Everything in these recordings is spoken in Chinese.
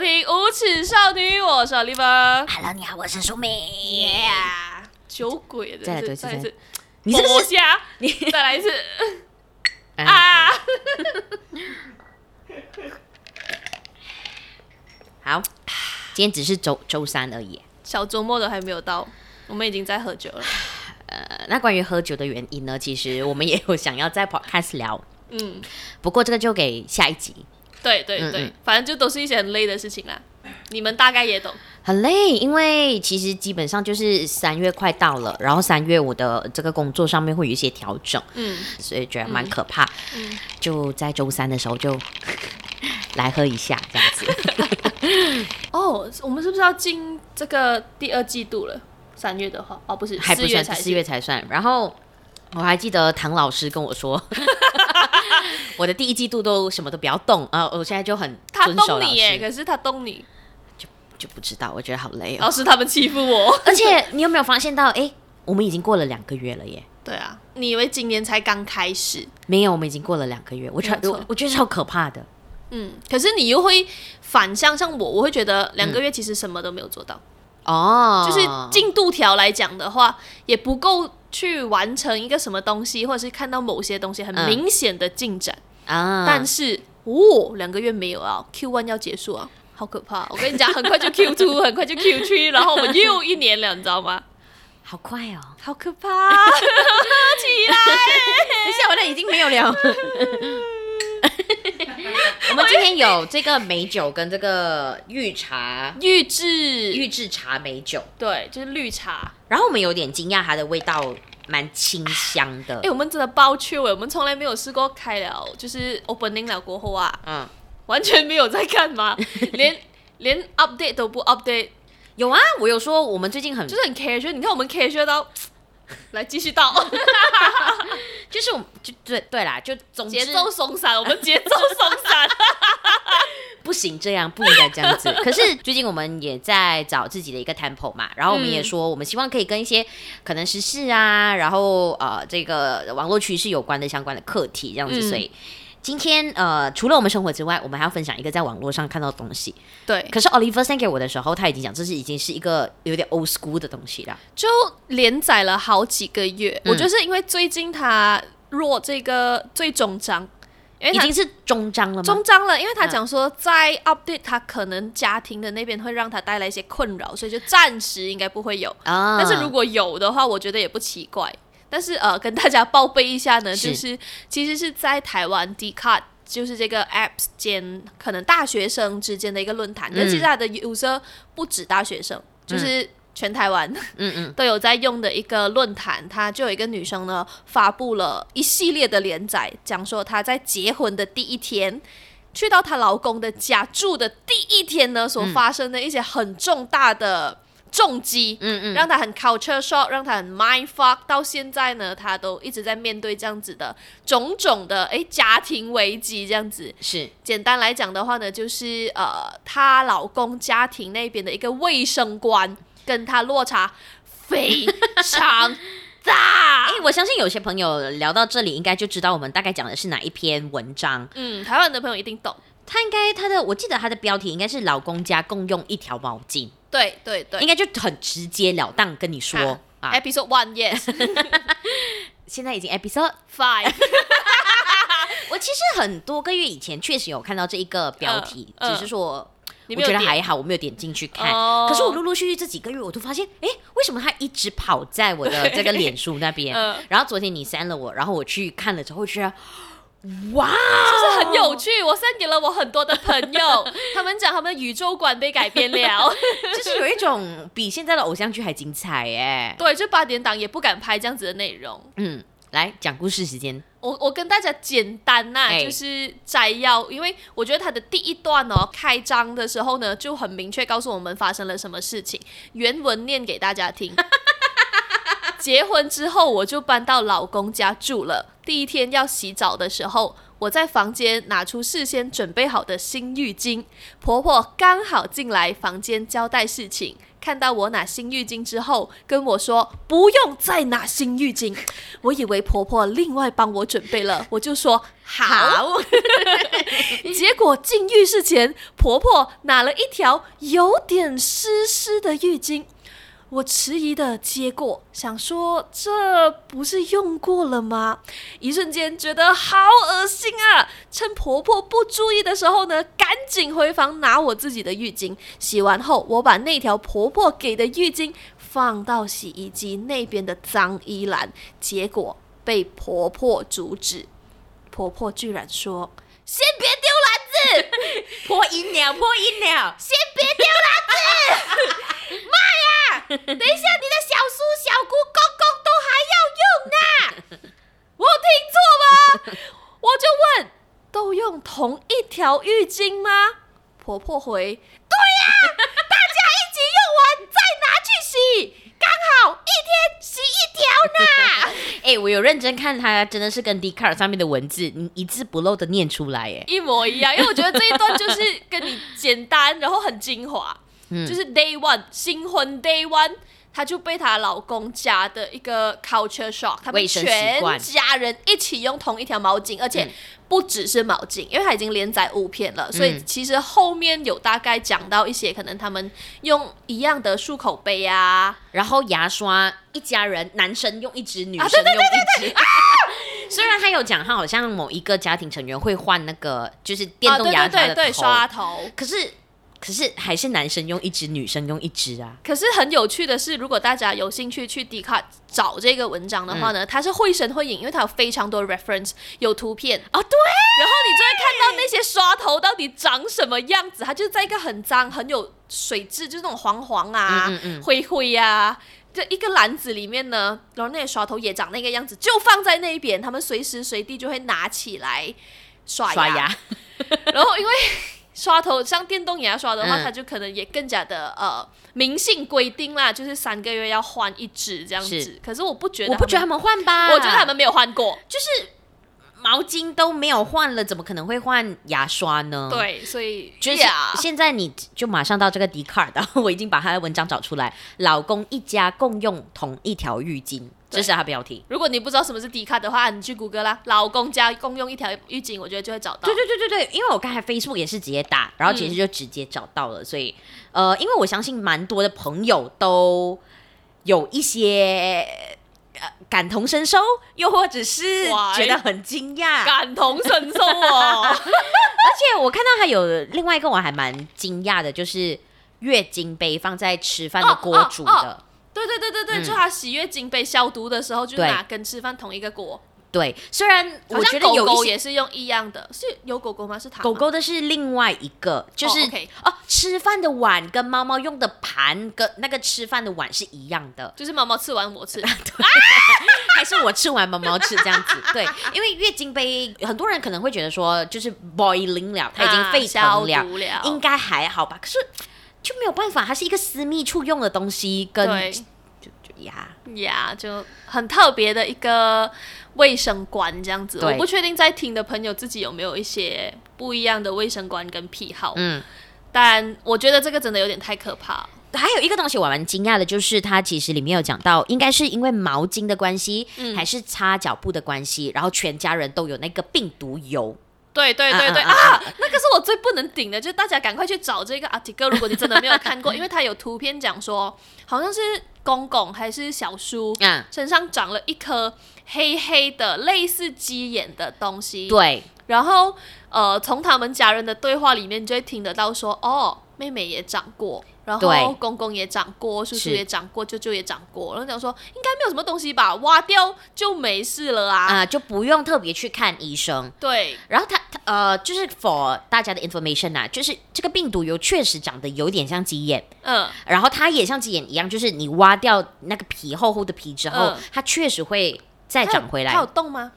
收听《无耻少女》，我是 Oliver。Hello，你好，我是舒敏。Yeah，酒鬼的，再来一次，再来一次，你是活虾，你再来一次 啊！好，今天只是周周三而已，小周末都还没有到，我们已经在喝酒了。呃，那关于喝酒的原因呢？其实我们也有想要在 podcast 聊，嗯，不过这个就给下一集。对对对，嗯嗯，反正就都是一些很累的事情啦，你们大概也懂。很累，因为其实基本上就是三月快到了，然后三月我的这个工作上面会有一些调整，嗯，所以觉得蛮可怕。嗯，就在周三的时候就 来喝一下这样子。哦，我们是不是要进这个第二季度了？三月的话，哦，不是，还不算，四月才算。然后我还记得唐老师跟我说，我的第一季度都什么都不要动啊，我现在就很。他动你耶，可是他动你就就不知道，我觉得好累哦。老师他们欺负我，而且你有没有发现到，哎，我们已经过了两个月了耶？对啊，你以为今年才刚开始？没有，我们已经过了两个月，我觉得我觉得超可怕的。嗯，可是你又会反向，像我，我会觉得两个月其实什么都没有做到。嗯哦，就是进度条来讲的话，也不够去完成一个什么东西，或者是看到某些东西很明显的进展啊。但是哦，两个月没有啊，Q one 要结束啊，好可怕！我跟你讲，很快就 Q two，很快就 Q three，然后我们又一年了，你知道吗？好快哦，好可怕！起来，等下我那已经没有了。我们今天有这个美酒跟这个玉茶，玉制玉制茶美酒，对，就是绿茶。然后我们有点惊讶，它的味道蛮清香的。哎、欸，我们真的爆趣哎，我们从来没有试过开了，就是 opening 了过后啊，嗯，完全没有在干嘛，连连 update 都不 update。有啊，我有说我们最近很就是很 casual，你看我们 casual 到。来继续倒，就是我们就对对啦，就总之节奏松散，我们节奏松散，不行，这样不应该这样子。可是最近我们也在找自己的一个 temple 嘛，然后我们也说，我们希望可以跟一些可能时事啊，然后呃这个网络趋势有关的相关的课题这样子，所以。今天呃，除了我们生活之外，我们还要分享一个在网络上看到的东西。对，可是 Oliver send 给我的时候，他已经讲这是已经是一个有点 old school 的东西了，就连载了好几个月。嗯、我就是因为最近他落这个最终章，因为已经是终章了吗？终章了，因为他讲说在 update 他可能家庭的那边会让他带来一些困扰，所以就暂时应该不会有啊。但是如果有的话，我觉得也不奇怪。但是呃，跟大家报备一下呢，是就是其实是在台湾 Dcard 就是这个 Apps 间可能大学生之间的一个论坛，那、嗯、其实它的 user 不止大学生，就是全台湾嗯嗯 都有在用的一个论坛。它就有一个女生呢发布了一系列的连载，讲说她在结婚的第一天，去到她老公的家住的第一天呢，所发生的一些很重大的。重击，嗯嗯，让他很 culture shock，让他很 mind fuck。到现在呢，他都一直在面对这样子的种种的诶家庭危机，这样子是简单来讲的话呢，就是呃，她老公家庭那边的一个卫生观跟她落差非常大。哎，我相信有些朋友聊到这里，应该就知道我们大概讲的是哪一篇文章。嗯，台湾的朋友一定懂。他应该他的，我记得他的标题应该是“老公家共用一条毛巾”。对对对，应该就很直截了当跟你说啊，Episode One Yes，现在已经 Episode Five。我其实很多个月以前确实有看到这一个标题，只是说我觉得还好，我没有点进去看。可是我陆陆续续这几个月，我都发现，哎，为什么他一直跑在我的这个脸书那边？然后昨天你删了我，然后我去看了之后，觉得。哇，就是很有趣。我 send 给了我很多的朋友，他们讲他们的宇宙观被改变了，就是有一种比现在的偶像剧还精彩耶。对，就八点档也不敢拍这样子的内容。嗯，来讲故事时间。我我跟大家简单呐、啊，欸、就是摘要，因为我觉得它的第一段哦，开张的时候呢，就很明确告诉我们发生了什么事情。原文念给大家听。结婚之后，我就搬到老公家住了。第一天要洗澡的时候，我在房间拿出事先准备好的新浴巾，婆婆刚好进来房间交代事情，看到我拿新浴巾之后，跟我说不用再拿新浴巾。我以为婆婆另外帮我准备了，我就说好。结果进浴室前，婆婆拿了一条有点湿湿的浴巾。我迟疑的接过，想说这不是用过了吗？一瞬间觉得好恶心啊！趁婆婆不注意的时候呢，赶紧回房拿我自己的浴巾。洗完后，我把那条婆婆给的浴巾放到洗衣机那边的脏衣篮，结果被婆婆阻止。婆婆居然说：“先别丢篮子，破音了，破音了，先别丢篮子。”妈呀！等一下，你的小叔、小姑、公公都还要用呢。我听错吗？我就问，都用同一条浴巾吗？婆婆回：对呀，大家一起用完再拿去洗，刚好一天洗一条呢。哎、欸，我有认真看它，真的是跟 Dcard 上面的文字，你一字不漏的念出来，哎，一模一样。因为我觉得这一段就是跟你简单，然后很精华。就是 day one 新婚 day one，她就被她老公家的一个 culture shock，他们全家人一起用同一条毛巾，而且不只是毛巾，因为它已经连载五篇了，所以其实后面有大概讲到一些可能他们用一样的漱口杯啊，然后牙刷一家人男生用一支，女生用一支。虽然他有讲，他好像某一个家庭成员会换那个就是电动牙刷的刷头，可是。可是还是男生用一支，女生用一支啊。可是很有趣的是，如果大家有兴趣去 Dcard 找这个文章的话呢，嗯、它是绘声绘影，因为它有非常多 reference，有图片哦，对。然后你就会看到那些刷头到底长什么样子，它就在一个很脏、很有水质，就是那种黄黄啊、嗯嗯嗯灰灰啊，这一个篮子里面呢，然后那些刷头也长那个样子，就放在那边，他们随时随地就会拿起来刷牙。刷牙 然后因为。刷头像电动牙刷的话，嗯、它就可能也更加的呃明性规定啦，就是三个月要换一支这样子。是。可是我不觉得，我不觉得他们换吧，我觉得他们没有换过，就是毛巾都没有换了，怎么可能会换牙刷呢？对，所以就是现在你就马上到这个 Dcard，然后我已经把他的文章找出来，老公一家共用同一条浴巾。这是他标题。如果你不知道什么是 Dcard 的话，你去谷歌啦，老公家共用一条浴巾，我觉得就会找到。对对对对对，因为我刚才 Facebook 也是直接打，然后其实就直接找到了。嗯、所以，呃，因为我相信蛮多的朋友都有一些呃感同身受，又或者是觉得很惊讶，感同身受哦。而且我看到还有另外一个我还蛮惊讶的，就是月经杯放在吃饭的锅煮的。哦哦哦对对对对对，嗯、就他洗月经杯消毒的时候，就拿跟吃饭同一个锅。对，虽然我觉得有狗狗也是用一样的，是有狗狗吗？是它？狗狗的是另外一个，就是哦、okay 啊，吃饭的碗跟猫猫用的盘跟那个吃饭的碗是一样的，就是猫猫吃完我吃，对 还是我吃完猫猫吃这样子？对，因为月经杯很多人可能会觉得说，就是 boiling 了，它已经沸腾了，啊、应该还好吧？可是。就没有办法，它是一个私密处用的东西，跟对就就呀呀，就很特别的一个卫生观这样子。我不确定在听的朋友自己有没有一些不一样的卫生观跟癖好。嗯，但我觉得这个真的有点太可怕。还有一个东西我蛮惊讶的，就是它其实里面有讲到，应该是因为毛巾的关系，嗯、还是擦脚布的关系，然后全家人都有那个病毒疣。对对对对啊，啊，啊！那个是我最不能顶的，就是大家赶快去找这个 article，如果你真的没有看过，因为它有图片讲说，好像是公公还是小叔，嗯，身上长了一颗黑黑的类似鸡眼的东西。对，然后呃，从他们家人的对话里面就会听得到说，哦，妹妹也长过。然后公公也长过，叔叔也长过，舅舅也长过。然后讲说应该没有什么东西吧，挖掉就没事了啊，啊，就不用特别去看医生。对，然后他他呃，就是 for 大家的 information 啊，就是这个病毒有确实长得有点像鸡眼，嗯，然后它也像鸡眼一样，就是你挖掉那个皮厚厚的皮之后，嗯、它确实会再长回来。它有洞吗？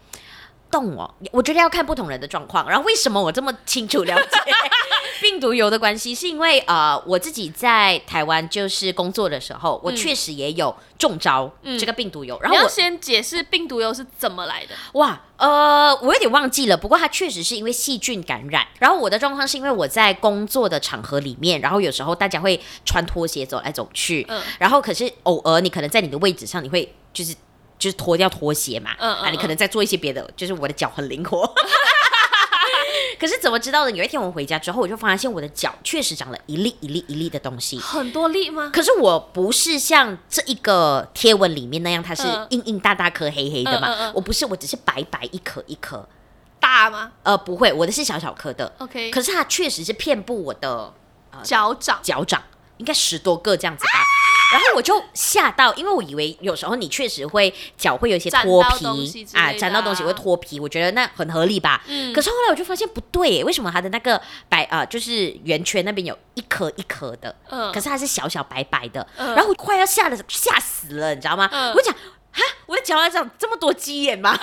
动哦，我觉得要看不同人的状况。然后为什么我这么清楚了解 病毒油的关系？是因为呃，我自己在台湾就是工作的时候，我确实也有中招这个病毒油。嗯、然后要先解释病毒油是怎么来的。哇，呃，我有点忘记了。不过它确实是因为细菌感染。然后我的状况是因为我在工作的场合里面，然后有时候大家会穿拖鞋走来走去，嗯，然后可是偶尔你可能在你的位置上，你会就是。就是脱掉拖鞋嘛，嗯，嗯，嗯，啊，你可能再做一些别的，就是我的脚很灵活，可是怎么知道的？有一天我回家之后，我就发现我的脚确实长了一粒一粒一粒的东西，很多粒吗？可是我不是像这一个贴文里面那样，它是硬硬大大颗黑黑的嘛，嗯嗯嗯，我不是，我只是白白一颗一颗，大吗？呃，不会，我的是小小颗的，OK，可是它确实是遍布我的脚掌，脚掌应该十多个这样子吧。然后我就吓到，因为我以为有时候你确实会脚会有一些脱皮 啊，沾到东西会脱皮，我觉得那很合理吧。嗯。可是后来我就发现不对，为什么它的那个白啊，就是圆圈那边有一颗一颗的，嗯，可是它是小小白白的，然后我快要吓得吓死了，你知道吗？我讲。哈，我的脚上长这么多鸡眼吗？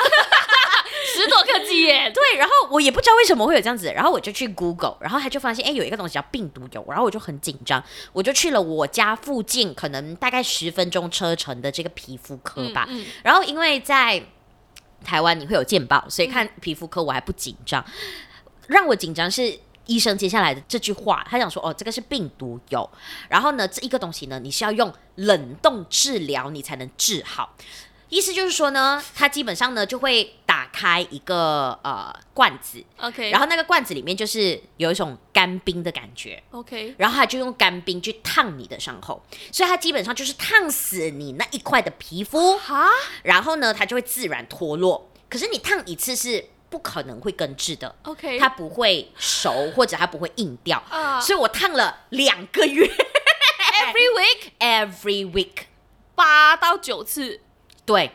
十多个鸡耶。对，然后我也不知道为什么会有这样子，然后我就去 Google，然后他就发现，哎，有一个东西叫病毒疣，然后我就很紧张，我就去了我家附近，可能大概十分钟车程的这个皮肤科吧。嗯嗯、然后因为在台湾你会有健保，所以看皮肤科我还不紧张。嗯、让我紧张是医生接下来的这句话，他想说，哦，这个是病毒疣，然后呢，这一个东西呢，你是要用冷冻治疗，你才能治好。意思就是说呢，它基本上呢就会打开一个呃罐子，OK，然后那个罐子里面就是有一种干冰的感觉，OK，然后它就用干冰去烫你的伤口，所以它基本上就是烫死你那一块的皮肤，哈，然后呢它就会自然脱落。可是你烫一次是不可能会根治的，OK，它不会熟或者它不会硬掉，uh, 所以我烫了两个月，every week，every week，八到九次。对，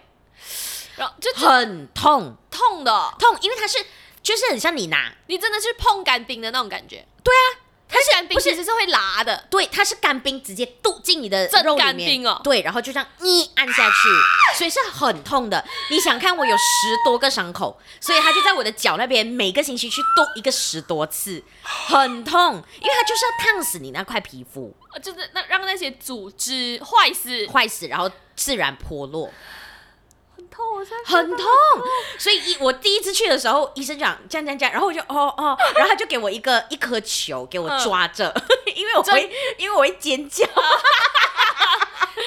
然后就很痛，痛的痛，因为它是就是很像你拿，你真的是碰干冰的那种感觉。对啊，它是干冰，其实是会辣的。对，它是干冰，直接镀进你的肉里面。干冰哦。对，然后就这样一按下去，啊、所以是很痛的。你想看我有十多个伤口，所以他就在我的脚那边，每个星期去镀一个十多次，很痛，因为它就是要烫死你那块皮肤，就是那让那些组织坏死，坏死，然后自然脱落。痛，很痛，所以一我第一次去的时候，医生讲这样这样这样，然后我就哦哦，然后他就给我一个一颗球给我抓着，因为我会因为我会尖叫，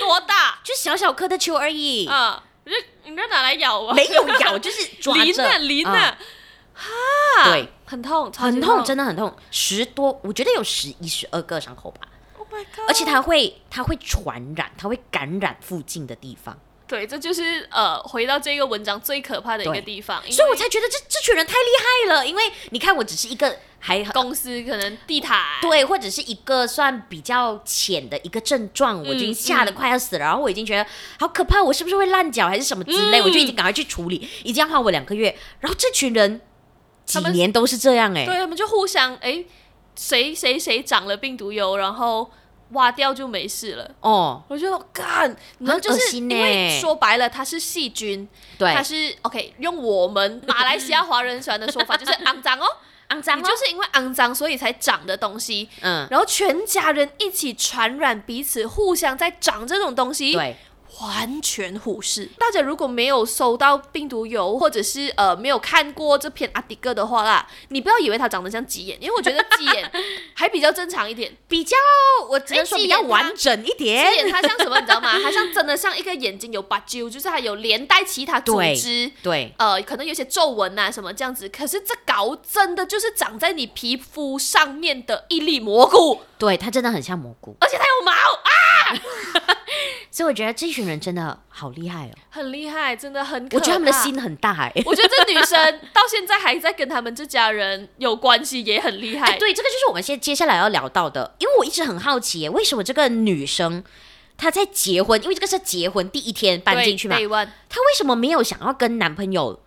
多大？就小小颗的球而已。啊，你你这拿来咬啊？没有咬，就是抓着。淋啊对，很痛，很痛，真的很痛，十多，我觉得有十一十二个伤口吧。Oh my god！而且它会它会传染，它会感染附近的地方。对，这就是呃，回到这个文章最可怕的一个地方，所以我才觉得这这群人太厉害了。因为你看，我只是一个还公司可能地毯，对，或者是一个算比较浅的一个症状，嗯、我就已经吓得快要死了。嗯、然后我已经觉得好可怕，我是不是会烂脚还是什么之类？嗯、我就已经赶快去处理，已经要花我两个月。然后这群人几年都是这样哎、欸，对，他们就互相哎，谁谁谁长了病毒疣，然后。挖掉就没事了哦，我就干，然后就是因为说白了，它是细菌，对，它是 OK。用我们马来西亚华人喜欢的说法，就是肮脏哦，肮脏，就是因为肮脏所以才长的东西。嗯，然后全家人一起传染彼此，互相在长这种东西。对。完全忽视。大家如果没有收到病毒油，或者是呃没有看过这篇阿迪哥的话啦，你不要以为它长得像鸡眼，因为我觉得鸡眼 还比较正常一点，比较我只能说比较完整一点。鸡眼它像什么，你知道吗？它像真的像一个眼睛有八揪，就是它有连带其他组织，对，对呃，可能有些皱纹啊什么这样子。可是这搞真的就是长在你皮肤上面的一粒蘑菇，对，它真的很像蘑菇，而且它有毛啊。所以我觉得这群人真的好厉害哦，很厉害，真的很。我觉得他们的心很大哎。我觉得这女生到现在还在跟他们这家人有关系，也很厉害。哎，对，这个就是我们现接下来要聊到的。因为我一直很好奇，为什么这个女生她在结婚，因为这个是结婚第一天搬进去嘛，她为什么没有想要跟男朋友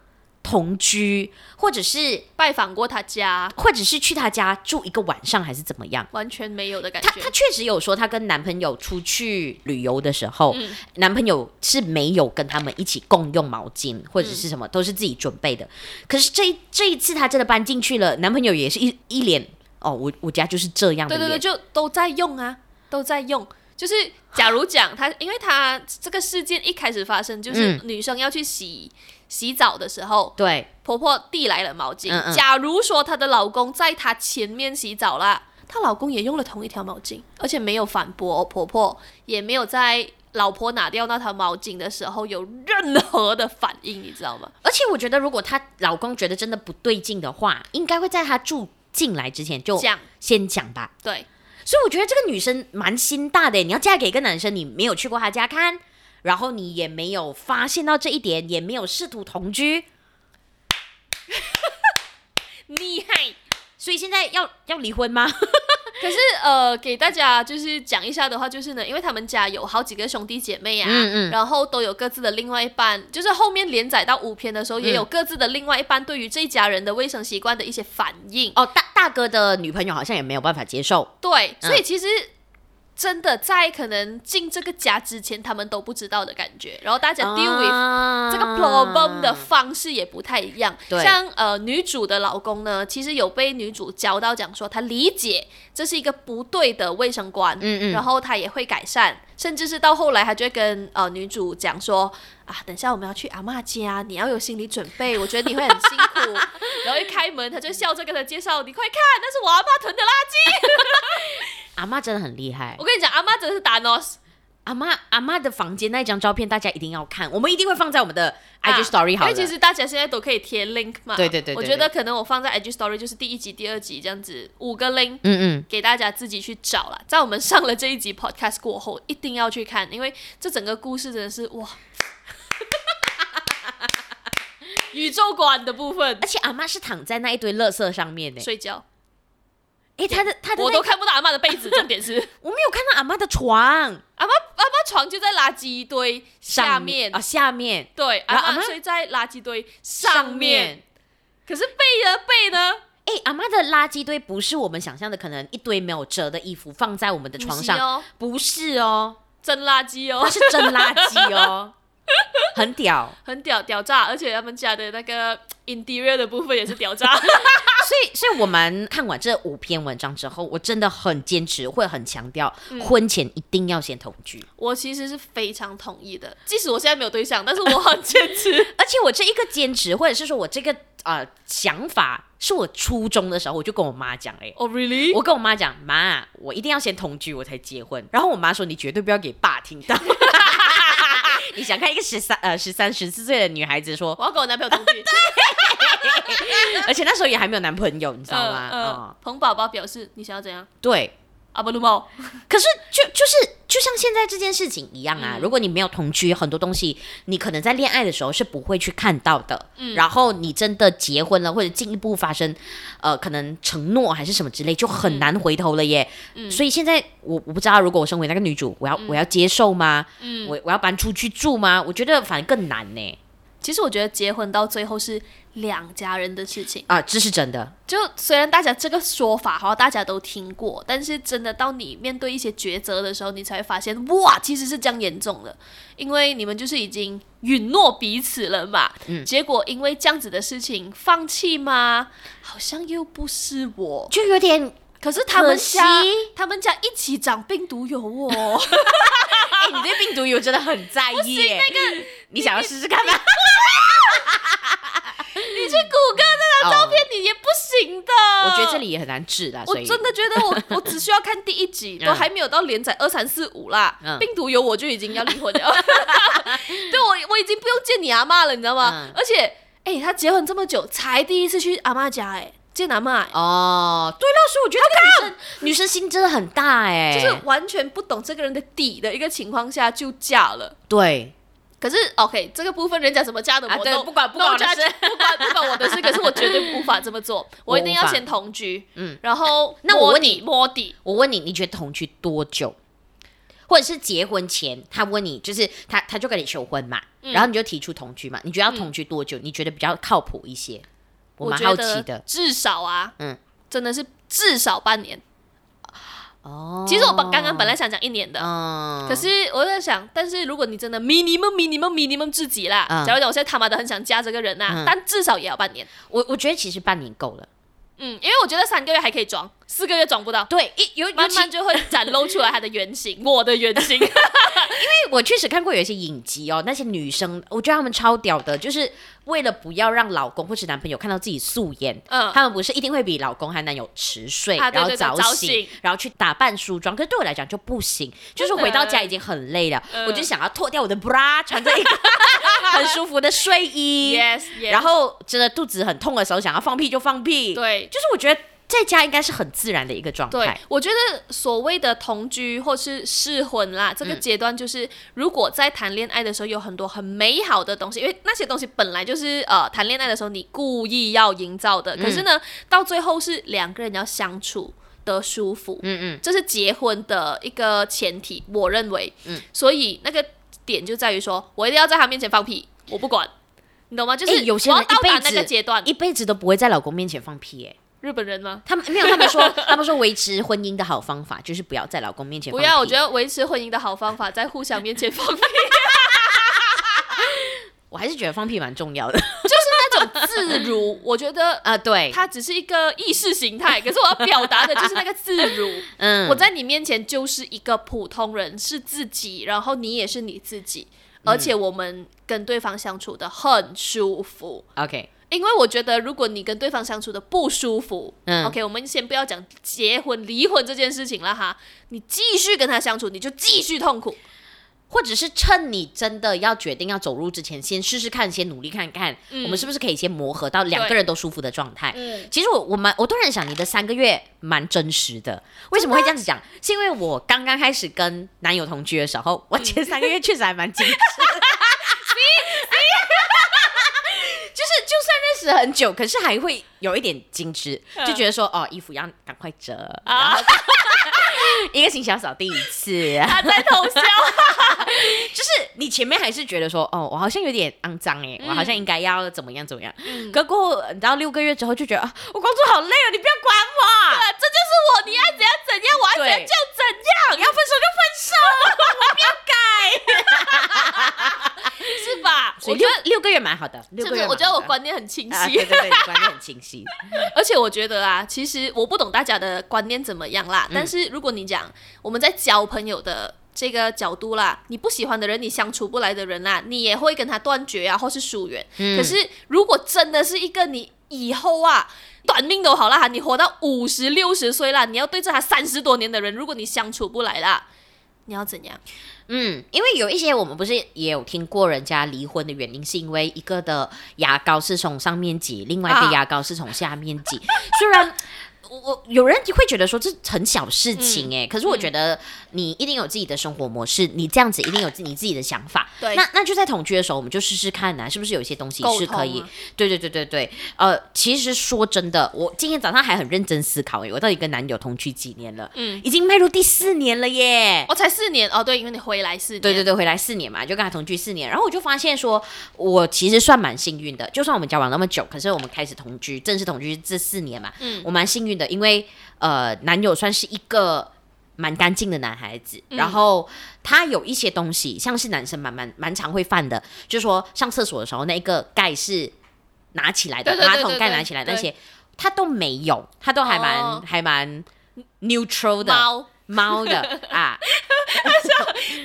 同居，或者是拜访过他家，或者是去他家住一个晚上，还是怎么样？完全没有的感觉。她她确实有说，她跟男朋友出去旅游的时候，嗯、男朋友是没有跟他们一起共用毛巾或者是什么，嗯、都是自己准备的。可是这这一次她真的搬进去了，男朋友也是一一脸哦，我我家就是这样的。对对对，就都在用啊，都在用。就是假如讲他，因为他这个事件一开始发生，就是女生要去洗、嗯、洗澡的时候，对，婆婆递来了毛巾。嗯嗯，假如说她的老公在她前面洗澡啦，她老公也用了同一条毛巾，而且没有反驳婆婆，也没有在老婆拿掉那条毛巾的时候有任何的反应，你知道吗？而且我觉得，如果她老公觉得真的不对劲的话，应该会在她住进来之前就讲，先讲吧。对。所以我觉得这个女生蛮心大的。你要嫁给一个男生，你没有去过他家看，然后你也没有发现到这一点，也没有试图同居，厉害。所以现在要要离婚吗？可是呃，给大家就是讲一下的话，就是呢，因为他们家有好几个兄弟姐妹啊，嗯嗯，然后都有各自的另外一半，就是后面连载到五篇的时候，也有各自的另外一半对于这一家人的卫生习惯的一些反应。哦，大大哥的女朋友好像也没有办法接受。对，所以其实。真的在可能进这个家之前，他们都不知道的感觉。然后大家 deal with 这个 problem 的方式也不太一样。对像呃女主的老公呢，其实有被女主教到讲说，他理解这是一个不对的卫生观，嗯嗯，然后他也会改善，甚至是到后来，他就会跟呃女主讲说啊，等下我们要去阿妈家，你要有心理准备，我觉得你会很辛苦。然后一开门，他就笑着跟他介绍，你快看，那是我阿妈囤的垃圾。阿妈真的很厉害，我跟你讲，阿妈真的是达诺斯。阿妈阿妈的房间那一张照片，大家一定要看，我们一定会放在我们的 IG Story 好。因为其实大家现在都可以贴 link 嘛。对对对，对。我觉得可能我放在 IG Story 就是第一集、第二集这样子，五个 link，嗯嗯，给大家自己去找了。在我们上了这一集 Podcast 过后，一定要去看，因为这整个故事真的是哇，宇宙馆的部分。而且阿妈是躺在那一堆垃圾上面的睡觉。哎，他的他的，我都看不到阿妈的被子。重点是，我没有看到阿妈的床。阿妈阿妈床就在垃圾堆下面啊，下面。对，阿妈睡在垃圾堆上面。可是被呢？被呢？哎，阿妈的垃圾堆不是我们想象的，可能一堆没有折的衣服放在我们的床上。不是哦，真垃圾哦，它是真垃圾哦。很屌，很屌，屌炸！而且他们家的那个 interior 的部分也是屌炸。所以，所以我们看完这五篇文章之后，我真的很坚持，会很强调，婚前一定要先同居。我其实是非常同意的，即使我现在没有对象，但是我很坚持。而且我这一个坚持，或者是说我这个呃想法，是我初中的时候我就跟我妈讲，哎，哦，really？我跟我妈讲，妈，我一定要先同居，我才结婚。然后我妈说，你绝对不要给爸听到。你想看一个十三呃十三十四岁的女孩子说，我要跟我男朋友同居，而且那时候也还没有男朋友，你知道吗？呃呃、彭宝宝表示，你想要怎样？对，阿布鲁猫。可是就就是就像现在这件事情一样啊，嗯、如果你没有同居，很多东西你可能在恋爱的时候是不会去看到的。嗯、然后你真的结婚了，或者进一步发生，呃，可能承诺还是什么之类，就很难回头了耶。嗯、所以现在我我不知道，如果我身为那个女主，我要、嗯、我要接受吗？嗯，我我要搬出去住吗？我觉得反而更难呢。其实我觉得结婚到最后是两家人的事情啊，这是真的。就虽然大家这个说法好像大家都听过，但是真的到你面对一些抉择的时候，你才会发现哇，其实是这样严重的。因为你们就是已经允诺彼此了嘛，嗯，结果因为这样子的事情放弃吗？好像又不是我，就有点。可是他们家他们家一起长病毒疣哦。哎，你对病毒疣真的很在意耶。那个，你想要试试看吗？你去谷歌那张照片，你也不行的。我觉得这里也很难治的。我真的觉得我 我只需要看第一集，都还没有到连载二三四五啦。病毒疣我就已经要离婚了。对，我我已经不用见你阿妈了，你知道吗？而且，哎，他结婚这么久，才第一次去阿妈家，哎，见阿妈。哦，对了，所以我觉得这个女生女生心真的很大，哎，就是完全不懂这个人的底的一个情况下就嫁了。对。可是，OK，这个部分人家怎么嫁的，我都不管，不管我的事，不管不管我的事。可是我绝对无法这么做，我一定要先同居。嗯，然后那我问你，摸底。我问你，你觉得同居多久或者是结婚前他问你，就是他他就跟你求婚嘛，嗯、然后你就提出同居嘛，你觉得要同居多久？嗯、你觉得比较靠谱一些？我蛮好奇的，至少啊，嗯，真的是至少半年。哦，其实我本刚刚本来想讲一年的，嗯，可是我在想，但是如果你真的 minimum minimum minimum 自己啦，假如讲我现在他妈的很想加这个人呐、啊，嗯、但至少也要半年。我我觉得其实半年够了，嗯，因为我觉得三个月还可以装。四个月装不到，对，一有慢慢就会展露出来它的原型，我的原型。因为我确实看过有一些影集哦，那些女生，我觉得她们超屌的，就是为了不要让老公或是男朋友看到自己素颜，嗯，他们不是一定会比老公和男友迟睡，然后早醒，然后去打扮梳妆。可是对我来讲就不行，就是回到家已经很累了，我就想要脱掉我的 bra，穿着一个 很舒服的睡衣，yes，然后真的肚子很痛的时候想要放屁就放屁，对，就是我觉得。在家应该是很自然的一个状态。对，我觉得所谓的同居或是试婚啦，这个阶段就是，如果在谈恋爱的时候有很多很美好的东西，因为那些东西本来就是呃谈恋爱的时候你故意要营造的。可是呢，到最后是两个人要相处的舒服。嗯嗯，这是结婚的一个前提，我认为。嗯。所以那个点就在于说，我一定要在他面前放屁，我不管，你懂吗？就是有些人一辈子那个阶段，一辈子都不会在老公面前放屁，哎。日本人吗？他们没有，他们说，他们说维持婚姻的好方法就是不要在老公面前放屁。不要，我觉得维持婚姻的好方法在互相面前放屁。我还是觉得放屁蛮重要的，就是那种自如。我觉得 啊，对，它只是一个意识形态，可是我要表达的就是那个自如。嗯，我在你面前就是一个普通人，是自己，然后你也是你自己，而且我们跟对方相处的很舒服。OK。因为我觉得，如果你跟对方相处的不舒服，嗯，OK，我们先不要讲结婚、离婚这件事情了哈。你继续跟他相处，你就继续痛苦，或者是趁你真的要决定要走入之前，先试试看，先努力看看，嗯、我们是不是可以先磨合到两个人都舒服的状态。嗯，其实我我蛮我突然想，你的三个月蛮真实的。为什么会这样子讲？嗯、是因为我刚刚开始跟男友同居的时候，我前三个月确实还蛮精致。就是，就算认识很久，可是还会有一点矜持，就觉得说，哦，衣服要赶快折，然后 一个星期要扫地一次。他在偷笑，就是你前面还是觉得说，哦，我好像有点肮脏哎，我好像应该要怎么样怎么样。可过后，你到六个月之后就觉得，啊，我工作好累哦，你不要管我，这就是我，你爱怎样怎样，我爱怎样就怎样，要分手就分手，我不要改。是吧？我觉得六个月蛮好的，六个月我觉得我观念很清晰，啊、对对对，观念很清晰。而且我觉得啊，其实我不懂大家的观念怎么样啦。嗯、但是如果你讲我们在交朋友的这个角度啦，你不喜欢的人，你相处不来的人啦，你也会跟他断绝啊，或是疏远。嗯、可是如果真的是一个你以后啊，短命都好啦，你活到五十六十岁啦，你要对着他三十多年的人，如果你相处不来啦，你要怎样？嗯，因为有一些我们不是也有听过人家离婚的原因，是因为一个的牙膏是从上面挤，另外一个牙膏是从下面挤，啊、虽然。我我有人会觉得说这很小事情哎，可是我觉得你一定有自己的生活模式，你这样子一定有自你自己的想法。对，那那就在同居的时候，我们就试试看呐，是不是有一些东西是可以？对对对对对，呃，其实说真的，我今天早上还很认真思考哎，我到底跟男友同居几年了？嗯，已经迈入第四年了耶！我才四年。哦，对，因为你回来四年，对对对，回来四年嘛，就跟他同居四年，然后我就发现说，我其实算蛮幸运的，就算我们交往那么久，可是我们开始同居，正式同居这四年嘛，嗯，我蛮幸运的，因为。呃，男友算是一个蛮干净的男孩子，嗯、然后他有一些东西，像是男生蛮蛮蛮常会犯的，就是说上厕所的时候那一个盖是拿起来的，马桶盖拿起来那些，他都没有，他都还蛮、哦、还蛮 neutral 的猫。猫的 啊，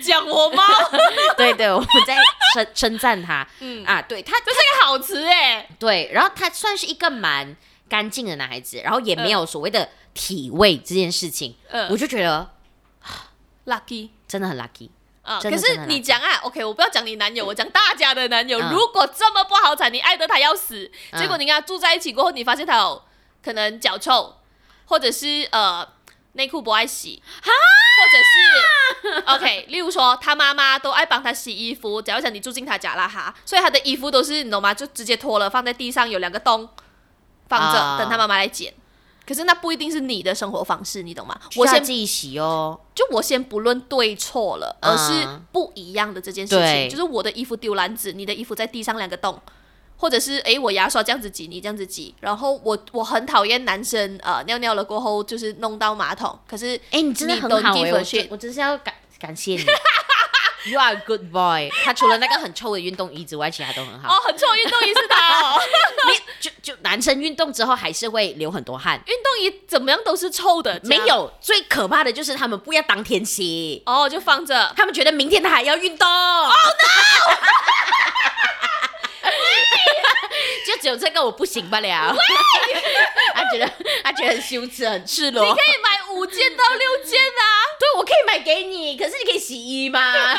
讲我猫，对对，我们在称称赞他，嗯。啊，对他这是一个好词哎，对，然后他算是一个蛮干净的男孩子，然后也没有所谓的。体味这件事情，呃、我就觉得 lucky，真的很 lucky 啊！可是你讲啊，OK，我不要讲你男友，我讲大家的男友。嗯、如果这么不好彩，你爱得他要死，嗯、结果你跟他住在一起过后，你发现他有可能脚臭，或者是呃内裤不爱洗，哈或者是 OK，例如说他妈妈都爱帮他洗衣服，假如讲你住进他家了哈，所以他的衣服都是你懂吗？就直接脱了放在地上，有两个洞放着，呃、等他妈妈来捡。可是那不一定是你的生活方式，你懂吗？我先自己洗哦。就我先不论对错了，而是不一样的这件事情。就是我的衣服丢篮子，你的衣服在地上两个洞，或者是诶，我牙刷这样子挤，你这样子挤。然后我我很讨厌男生呃尿尿了过后就是弄到马桶，可是诶，你真的很好诶，我我真是要感感谢你。You are a good boy。他除了那个很臭的运动衣之外，其他都很好。哦，很臭的运动衣是他哦。你就就男生运动之后还是会流很多汗。运动衣怎么样都是臭的。没有，最可怕的就是他们不要当天洗。哦，就放着。他们觉得明天他还要运动。Oh no！就只有这个我不行不了。他觉得他觉得很羞耻，很赤裸。你可以买五件到六件啊。对，我可以买给你，可是你可以洗衣吗？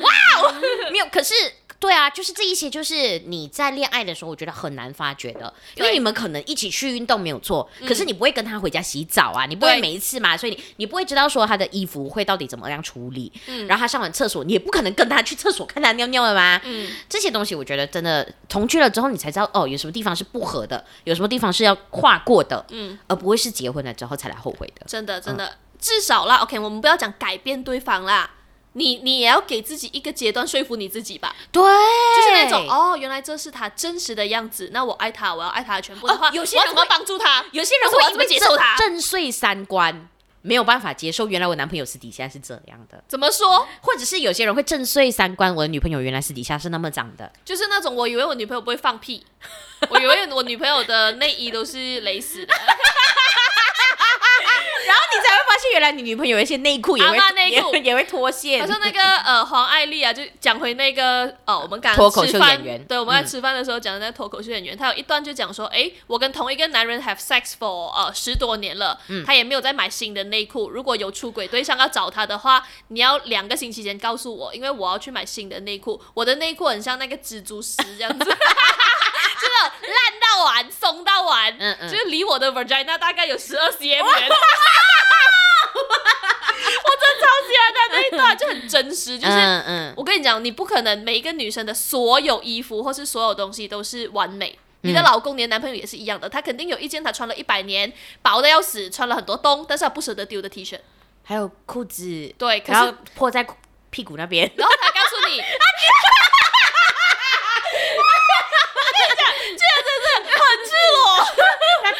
哇哦，没有，可是。对啊，就是这一些，就是你在恋爱的时候，我觉得很难发觉的，因为你们可能一起去运动没有错，可是你不会跟他回家洗澡啊，你不会每一次嘛，所以你你不会知道说他的衣服会到底怎么样处理，嗯，然后他上完厕所，你也不可能跟他去厕所看他尿尿了吗？嗯，这些东西我觉得真的同居了之后，你才知道哦，有什么地方是不合的，有什么地方是要跨过的，嗯，而不会是结婚了之后才来后悔的。真的真的，至少啦，OK，我们不要讲改变对方啦。你你也要给自己一个阶段说服你自己吧，对，就是那种哦，原来这是他真实的样子，那我爱他，我要爱他的全部的话，哦、有些人会帮助他，有些人会怎么接受他？震碎三观，没有办法接受原来我男朋友私底下是这样的，怎么说？或者是有些人会震碎三观，我的女朋友原来私底下是那么长的，就是那种我以为我女朋友不会放屁，我以为我女朋友的内衣都是蕾丝的。然后你才会发现，原来你女朋友有一些内裤也会内裤 也会脱线。好像那个呃黄爱丽啊，就讲回那个哦，我们刚刚吃饭，对，我们在吃饭的时候讲的那个脱口秀演员，他有一段就讲说，哎，我跟同一个男人 have sex for 呃十多年了，他也没有再买新的内裤。如果有出轨对象要找他的话，你要两个星期前告诉我，因为我要去买新的内裤。我的内裤很像那个蜘蛛丝这样子，真的烂到完，松到完，嗯嗯，就是离我的 vagina 大概有十二 cm 远。我真超喜欢他那一段，就很真实。就是，嗯嗯、我跟你讲，你不可能每一个女生的所有衣服或是所有东西都是完美。嗯、你的老公、你的男朋友也是一样的，他肯定有一件他穿了一百年，薄的要死，穿了很多冬，但是他不舍得丢的 T 恤，还有裤子，对，可是破在屁股那边，然后他告诉你。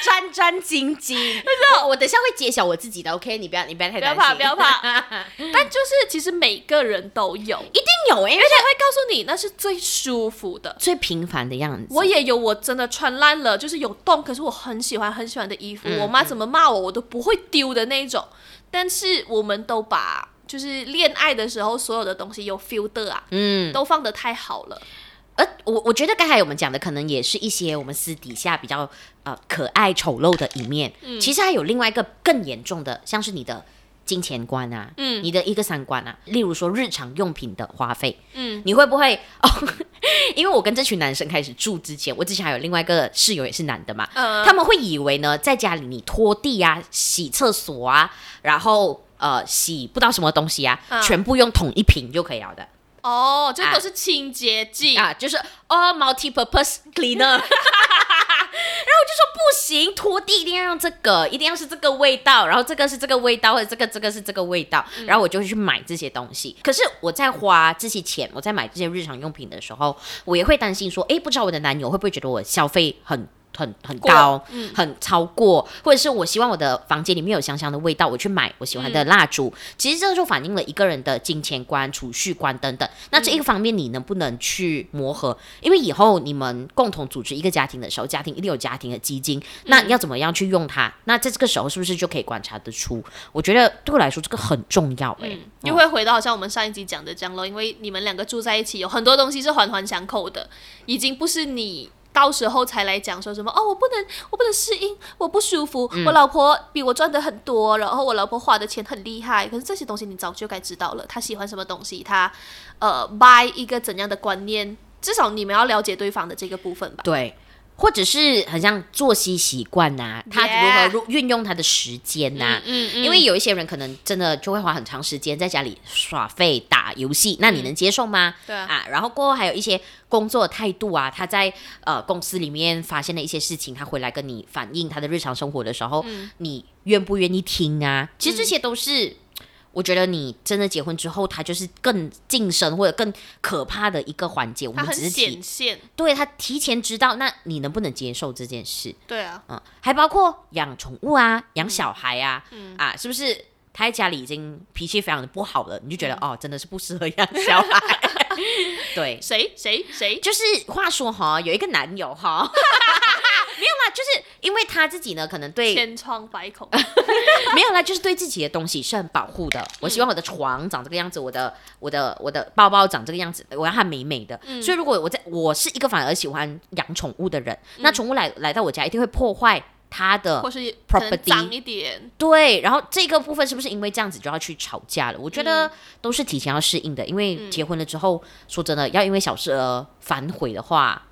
战战兢兢，我我等下会揭晓我自己的，OK？你不要你不要太担心，不要怕不要怕。但就是其实每个人都有，一定有，因为他会告诉你那是最舒服的、最平凡的样子。我也有，我真的穿烂了，就是有洞，可是我很喜欢很喜欢的衣服，嗯、我妈怎么骂我我都不会丢的那种。但是我们都把就是恋爱的时候所有的东西有 feel 的啊，嗯，都放得太好了。而我我觉得刚才我们讲的可能也是一些我们私底下比较呃可爱丑陋的一面，嗯，其实还有另外一个更严重的，像是你的金钱观啊，嗯，你的一个三观啊，例如说日常用品的花费，嗯，你会不会哦？因为我跟这群男生开始住之前，我之前还有另外一个室友也是男的嘛，嗯，他们会以为呢，在家里你拖地啊、洗厕所啊，然后呃洗不知道什么东西啊，嗯，全部用桶一瓶就可以了的。哦，这都是清洁剂啊，啊，就是哦，multi-purpose cleaner。然后我就说不行，拖地一定要用这个，一定要是这个味道，然后这个是这个味道，或者这个这个是这个味道，嗯、然后我就会去买这些东西。可是我在花这些钱，我在买这些日常用品的时候，我也会担心说，哎，不知道我的男友会不会觉得我消费很。很很高，嗯、很超过，或者是我希望我的房间里面有香香的味道，我去买我喜欢的蜡烛。嗯、其实这个就反映了一个人的金钱观、储蓄观等等。那这一个方面你能不能去磨合？嗯、因为以后你们共同组织一个家庭的时候，家庭一定有家庭的基金，那你要怎么样去用它？那在这个时候是不是就可以观察得出？我觉得对我来说这个很重要诶、又会回到好像我们上一集讲的这样咯，因为你们两个住在一起，有很多东西是环环相扣的，已经不是你。到时候才来讲说什么哦，我不能，我不能适应，我不舒服。嗯、我老婆比我赚的很多，然后我老婆花的钱很厉害。可是这些东西你早就该知道了。她喜欢什么东西？她呃，buy 一个怎样的观念？至少你们要了解对方的这个部分吧。对，或者是很像作息习惯呐，他如何运用他的时间呐、啊？嗯嗯，因为有一些人可能真的就会花很长时间在家里耍废打游戏，那你能接受吗？对啊，啊，然后过后还有一些工作态度啊，他在呃公司里面发现了一些事情，他回来跟你反映他的日常生活的时候，嗯、你愿不愿意听啊？其实这些都是。我觉得你真的结婚之后，他就是更晋升或者更可怕的一个环节。我们只是提，对他提前知道，那你能不能接受这件事？对啊，嗯，还包括养宠物啊，养小孩啊，嗯、啊，是不是他在家里已经脾气非常的不好了？你就觉得、嗯、哦，真的是不适合养小孩。对，谁谁谁？就是话说哈，有一个男友哈。没有啦，就是因为他自己呢，可能对千疮百孔，没有啦，就是对自己的东西是很保护的。嗯、我希望我的床长这个样子，我的我的我的包包长这个样子，我要它美美的。嗯、所以如果我在我是一个反而喜欢养宠物的人，嗯、那宠物来来到我家一定会破坏它的或是 property 脏一点。对，然后这个部分是不是因为这样子就要去吵架了？我觉得都是提前要适应的，因为结婚了之后，嗯、说真的，要因为小事而反悔的话，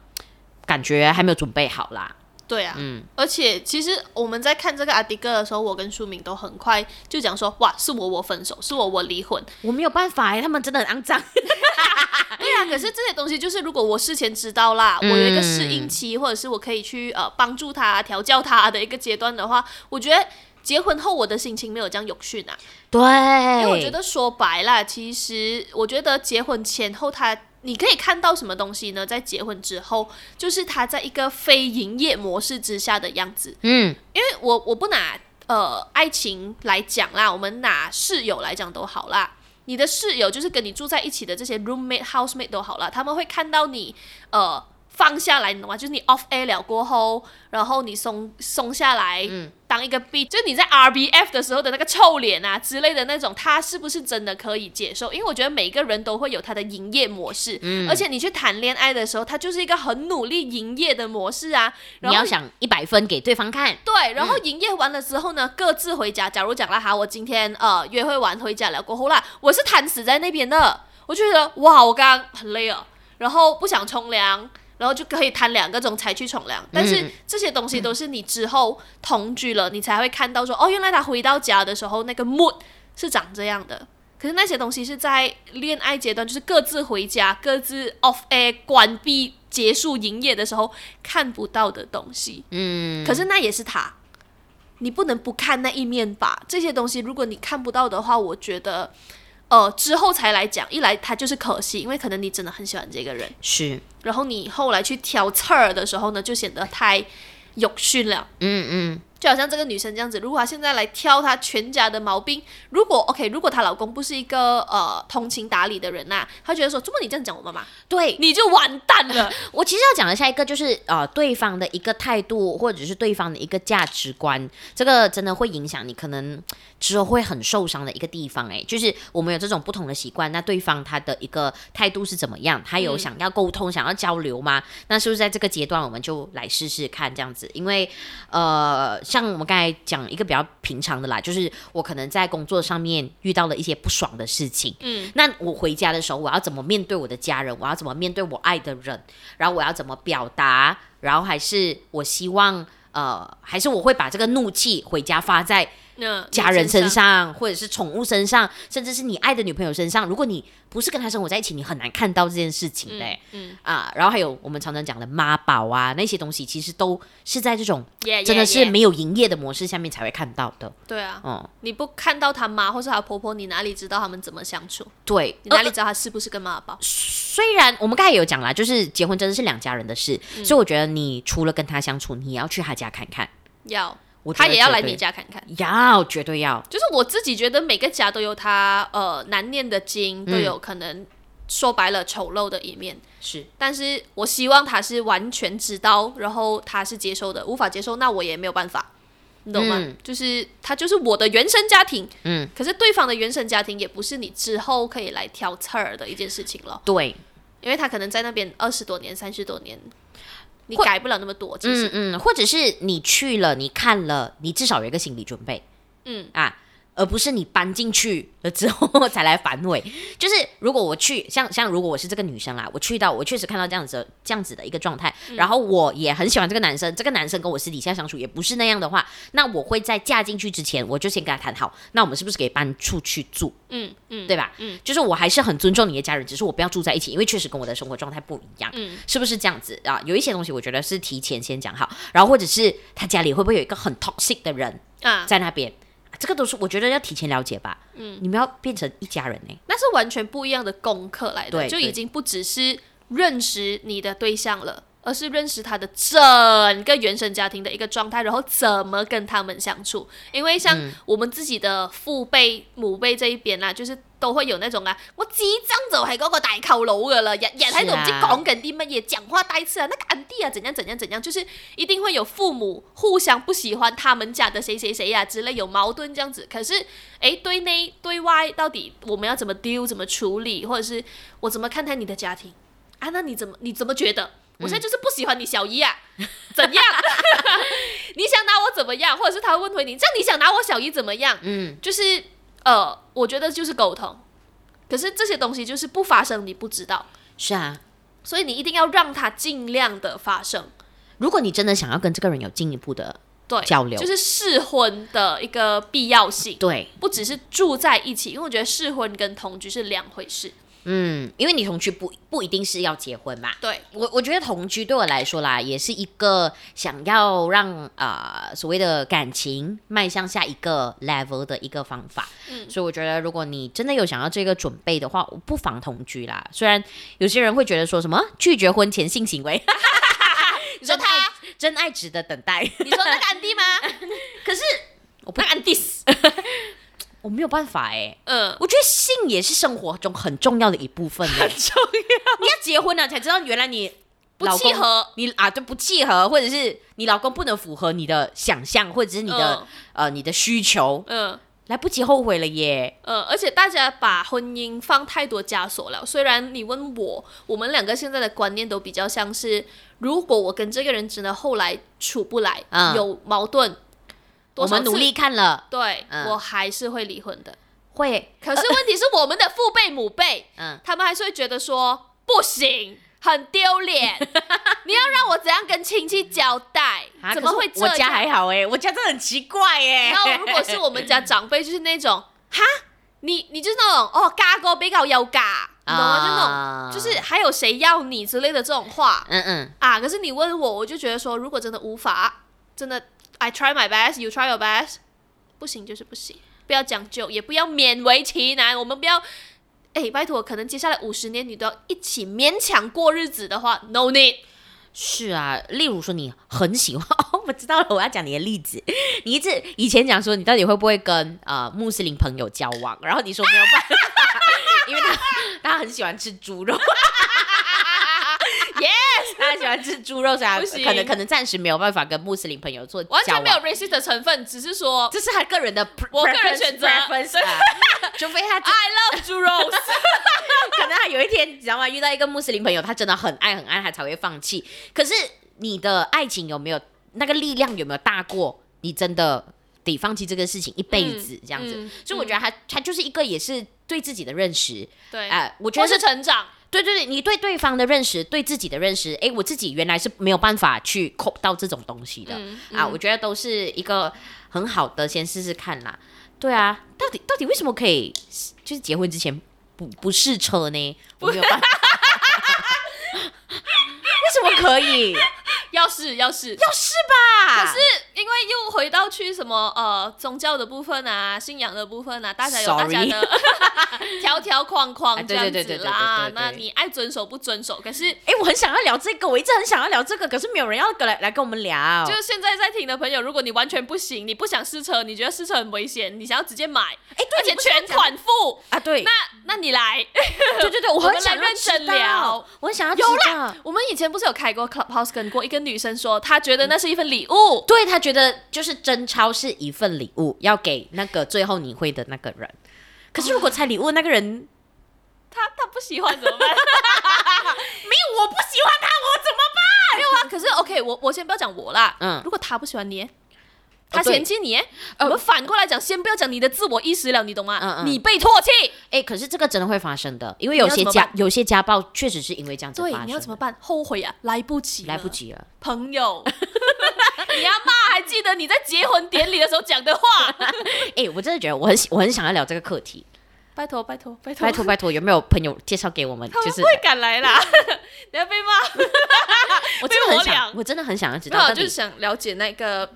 感觉还没有准备好啦。对啊，嗯，而且其实我们在看这个阿迪哥的时候，我跟书敏都很快就讲说，哇，是我我分手，是我我离婚，我没有办法哎，他们真的很肮脏。对啊，可是这些东西就是如果我事前知道啦，嗯、我有一个适应期，或者是我可以去呃帮助他调教他的一个阶段的话，我觉得结婚后我的心情没有这样永续啊。对，因为我觉得说白了，其实我觉得结婚前后他。你可以看到什么东西呢？在结婚之后，就是他在一个非营业模式之下的样子。嗯，因为我我不拿呃爱情来讲啦，我们拿室友来讲都好啦。你的室友就是跟你住在一起的这些 roommate、housemate 都好啦，他们会看到你呃。放下来，你懂吗？就是你 off air 了过后，然后你松松下来，嗯，当一个 B，就是你在 RBF 的时候的那个臭脸啊之类的那种，他是不是真的可以接受？因为我觉得每个人都会有他的营业模式，嗯，而且你去谈恋爱的时候，他就是一个很努力营业的模式啊。然后你要想一百分给对方看，对，然后营业完了之后呢，各自回家。假如讲了哈，我今天呃约会完回家了过后啦，我是瘫死在那边的，我就觉得哇，我刚刚很累啊，然后不想冲凉。然后就可以谈两个钟才去冲凉，但是这些东西都是你之后同居了，嗯、你才会看到说哦，原来他回到家的时候那个 mood 是长这样的。可是那些东西是在恋爱阶段，就是各自回家、各自 off air 关闭、结束营业的时候看不到的东西。嗯，可是那也是他，你不能不看那一面吧？这些东西如果你看不到的话，我觉得。呃，之后才来讲，一来他就是可惜，因为可能你真的很喜欢这个人，是，然后你后来去挑刺儿的时候呢，就显得太有训了，嗯嗯。就好像这个女生这样子，如果她现在来挑她全家的毛病，如果 OK，如果她老公不是一个呃通情达理的人呐、啊，她觉得说，怎么你这样讲我妈妈，对，你就完蛋了。我其实要讲的下一个就是呃对方的一个态度，或者是对方的一个价值观，这个真的会影响你可能之后会很受伤的一个地方。哎，就是我们有这种不同的习惯，那对方他的一个态度是怎么样？他有想要沟通、嗯、想要交流吗？那是不是在这个阶段我们就来试试看这样子？因为呃。像我们刚才讲一个比较平常的啦，就是我可能在工作上面遇到了一些不爽的事情，嗯，那我回家的时候，我要怎么面对我的家人？我要怎么面对我爱的人？然后我要怎么表达？然后还是我希望，呃，还是我会把这个怒气回家发在。那家人身上，或者是宠物身上，甚至是你爱的女朋友身上，如果你不是跟他生活在一起，你很难看到这件事情的。嗯，嗯啊，然后还有我们常常讲的妈宝啊，那些东西其实都是在这种真的是没有营业的模式下面才会看到的。对啊，嗯，你不看到他妈或是他婆婆，你哪里知道他们怎么相处？对，你哪里知道他是不是跟妈宝？虽然我们刚才有讲啦，就是结婚真的是两家人的事，嗯，所以我觉得你除了跟他相处，你也要去他家看看。要。他也要来你家看看，要绝对要。就是我自己觉得每个家都有他呃难念的经，都有可能说白了丑陋的一面。是，但是我希望他是完全知道，然后他是接受的。无法接受，那我也没有办法，你懂吗？嗯、就是他就是我的原生家庭，嗯，可是对方的原生家庭也不是你之后可以来挑刺儿的一件事情了。对，因为他可能在那边二十多年、三十多年。你改不了那么多，其实，嗯嗯，或者是你去了，你看了，你至少有一个心理准备，嗯。啊，而不是你搬进去了之后才来反悔。就是如果我去，像像如果我是这个女生啦，我去到我确实看到这样子这样子的一个状态，嗯、然后我也很喜欢这个男生，这个男生跟我私底下相处也不是那样的话，那我会在嫁进去之前，我就先跟他谈好，那我们是不是可以搬出去住？嗯嗯，对吧？嗯，就是我还是很尊重你的家人，只是我不要住在一起，因为确实跟我的生活状态不一样。嗯，是不是这样子啊？有一些东西我觉得是提前先讲好，然后或者是他家里会不会有一个很 toxic 的人啊在那边？这个都是我觉得要提前了解吧。嗯，你们要变成一家人呢，那是完全不一样的功课来的，对就已经不只是认识你的对象了，而是认识他的整个原生家庭的一个状态，然后怎么跟他们相处。因为像我们自己的父辈、母辈这一边啦，就是。都会有那种啊，我几张就系嗰个大扣佬噶啦，日日喺度唔知讲紧啲乜嘢，讲话带刺啊，那个安迪啊，怎样怎样怎样，就是一定会有父母互相不喜欢他们家的谁谁谁呀、啊、之类有矛盾这样子。可是，诶，对内对外到底我们要怎么 deal 怎么处理，或者是我怎么看待你的家庭啊？那你怎么你怎么觉得？我现在就是不喜欢你小姨啊，嗯、怎样？你想拿我怎么样？或者是他会问回你，这样你想拿我小姨怎么样？嗯，就是。呃，我觉得就是沟通，可是这些东西就是不发生，你不知道。是啊，所以你一定要让他尽量的发生。如果你真的想要跟这个人有进一步的对交流，就是试婚的一个必要性。对，不只是住在一起，因为我觉得试婚跟同居是两回事。嗯，因为你同居不不一定是要结婚嘛。对，我我觉得同居对我来说啦，也是一个想要让啊、呃、所谓的感情迈向下一个 level 的一个方法。嗯，所以我觉得如果你真的有想要这个准备的话，我不妨同居啦。虽然有些人会觉得说什么拒绝婚前性行为，你说他真爱值得等待，你说那个安迪吗？可是我不安迪死。我没有办法哎、欸，嗯，我觉得性也是生活中很重要的一部分，很重要。你要结婚了才知道，原来你不契合，你啊，就不契合，或者是你老公不能符合你的想象，或者是你的、嗯、呃你的需求，嗯，来不及后悔了耶。嗯，而且大家把婚姻放太多枷锁了。虽然你问我，我们两个现在的观念都比较像是，如果我跟这个人真的后来处不来，嗯、有矛盾。我们努力看了，对、嗯、我还是会离婚的，会。可是问题是我们的父辈母辈，嗯，他们还是会觉得说不行，很丢脸。你要让我怎样跟亲戚交代？啊、怎么会这样？我家还好哎、欸，我家真的很奇怪哎、欸。然后如果是我们家长辈，就是那种 哈，你你就是那种哦，嘎哥比较有嫁，你懂吗？就那种就是还有谁要你之类的这种话，嗯嗯啊。可是你问我，我就觉得说，如果真的无法，真的。I try my best, you try your best，不行就是不行，不要讲究，也不要勉为其难。我们不要，哎，拜托，可能接下来五十年你都要一起勉强过日子的话，no need。是啊，例如说你很喜欢，哦，我知道了，我要讲你的例子。你一直以前讲说你到底会不会跟呃穆斯林朋友交往，然后你说没有办法，因为他他很喜欢吃猪肉。喜欢吃猪肉，所以可能可能暂时没有办法跟穆斯林朋友做完全没有 racist 的成分，只是说这是他个人的，我个人选择，除非他 I love 猪肉，可能他有一天你知道吗？遇到一个穆斯林朋友，他真的很爱很爱他才会放弃。可是你的爱情有没有那个力量？有没有大过你真的得放弃这个事情一辈子这样子？嗯嗯、所以我觉得他他就是一个也是对自己的认识，对，哎、呃，我觉得是成长。对对对，你对对方的认识，对自己的认识，哎，我自己原来是没有办法去 cope 到这种东西的、嗯嗯、啊，我觉得都是一个很好的，先试试看啦。对啊，到底到底为什么可以，就是结婚之前不不试车呢？我没有办法，为什么可以？要是要是要是吧！可是因为又回到去什么呃宗教的部分啊，信仰的部分啊，大家有大家的 条条框框这样子啦。那你爱遵守不遵守？可是哎，我很想要聊这个，我一直很想要聊这个，可是没有人要来来跟我们聊。就是现在在听的朋友，如果你完全不行，你不想试车，你觉得试车很危险，你想要直接买，哎，对，而且全款付啊，对，那那你来，对对对，我很想认真聊，我很想要有啦。我们以前不是有开过 Clubhouse 跟过一个。女生说：“她觉得那是一份礼物，嗯、对她觉得就是真钞是一份礼物，要给那个最后你会的那个人。可是如果拆礼物那个人，他他不喜欢怎么办？没有，我不喜欢他，我怎么办？没有啊。可是 OK，我我先不要讲我啦。嗯，如果他不喜欢你。”他嫌弃你，我们反过来讲，先不要讲你的自我意识了，你懂吗？嗯嗯，你被唾弃，哎，可是这个真的会发生的，因为有些家有些家暴确实是因为这样子发生。对，你要怎么办？后悔啊，来不及，来不及了，朋友，你要骂还记得你在结婚典礼的时候讲的话？哎，我真的觉得我很我很想要聊这个课题。拜托拜托拜托拜托拜托，有没有朋友介绍给我们？就是不会赶来啦，你要被骂。我真的很想，我真的很想要知道，就是想了解那个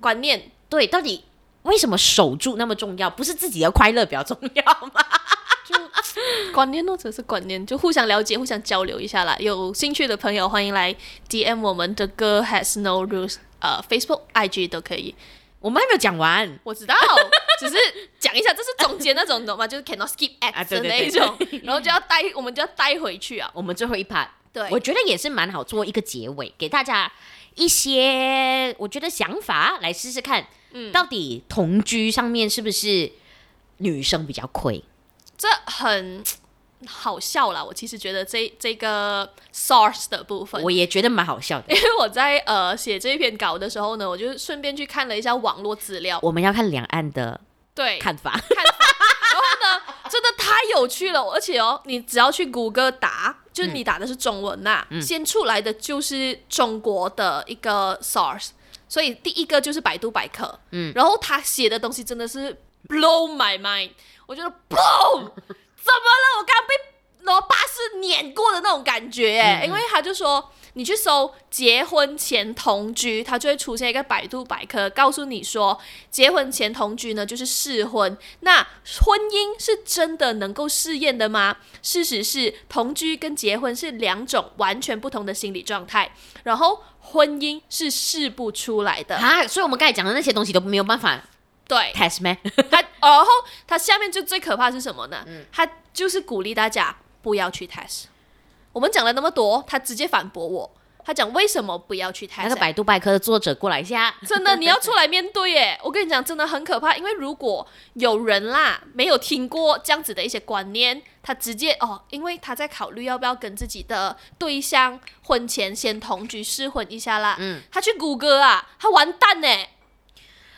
观念，对，到底为什么守住那么重要？不是自己的快乐比较重要吗？就观念或者是观念，就互相了解、互相交流一下啦。有兴趣的朋友欢迎来 DM 我们的 Girl Has No Rules，呃，Facebook、IG 都可以。我们还没有讲完，我知道，只是讲一下，这是总结那种，懂吗？就是 cannot skip ads 的那一种，然后就要带，我们就要带回去啊。我们最后一 part，对，我觉得也是蛮好做一个结尾，给大家一些我觉得想法来试试看，嗯，到底同居上面是不是女生比较亏？这很。好笑啦，我其实觉得这这个 source 的部分，我也觉得蛮好笑的。因为我在呃写这篇稿的时候呢，我就顺便去看了一下网络资料。我们要看两岸的对看法，看法。然后呢，真的太有趣了，而且哦，你只要去谷歌打，就是你打的是中文呐、先出来的就是中国的一个 source，所以第一个就是百度百科。嗯，然后他写的东西真的是 blow my mind，我觉得 boom。怎么了？我刚被罗巴士碾过的那种感觉，哎、嗯，因为他就说，你去搜结婚前同居，它就会出现一个百度百科，告诉你说，结婚前同居呢就是试婚。那婚姻是真的能够试验的吗？事实是，同居跟结婚是两种完全不同的心理状态，然后婚姻是试不出来的啊。所以，我们刚才讲的那些东西都没有办法。对，test 咩？他然后他下面就最可怕是什么呢？嗯、他就是鼓励大家不要去 test。我们讲了那么多，他直接反驳我。他讲为什么不要去 test？那个百度百科的作者过来一下，真的你要出来面对耶！我跟你讲，真的很可怕。因为如果有人啦没有听过这样子的一些观念，他直接哦，因为他在考虑要不要跟自己的对象婚前先同居试婚一下啦。嗯，他去谷歌啊，他完蛋呢。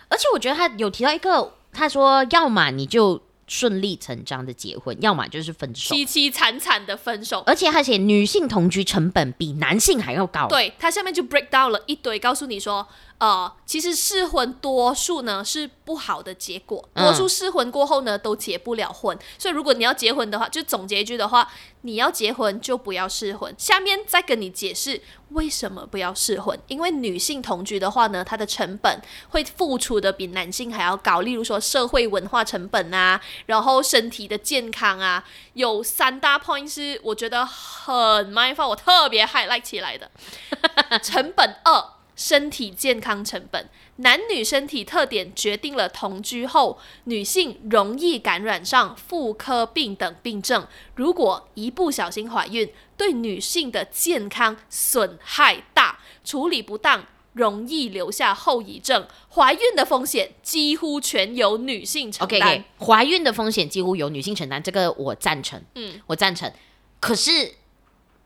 而且我觉得他有提到一个，他说要么你就顺理成章的结婚，要么就是分手，凄凄惨惨的分手。而且他写女性同居成本比男性还要高。对，他下面就 break down 了一堆，告诉你说，呃，其实试婚多数呢是不好的结果，多数试婚过后呢都结不了婚。嗯、所以如果你要结婚的话，就总结一句的话，你要结婚就不要试婚。下面再跟你解释。为什么不要试婚？因为女性同居的话呢，它的成本会付出的比男性还要高。例如说社会文化成本啊，然后身体的健康啊，有三大 point 是我觉得很 mindful，我特别 highlight 起来的。成本二，身体健康成本。男女身体特点决定了同居后女性容易感染上妇科病等病症。如果一不小心怀孕，对女性的健康损害大，处理不当容易留下后遗症。怀孕的风险几乎全由女性承担。Okay, okay. 怀孕的风险几乎由女性承担，这个我赞成。嗯，我赞成。可是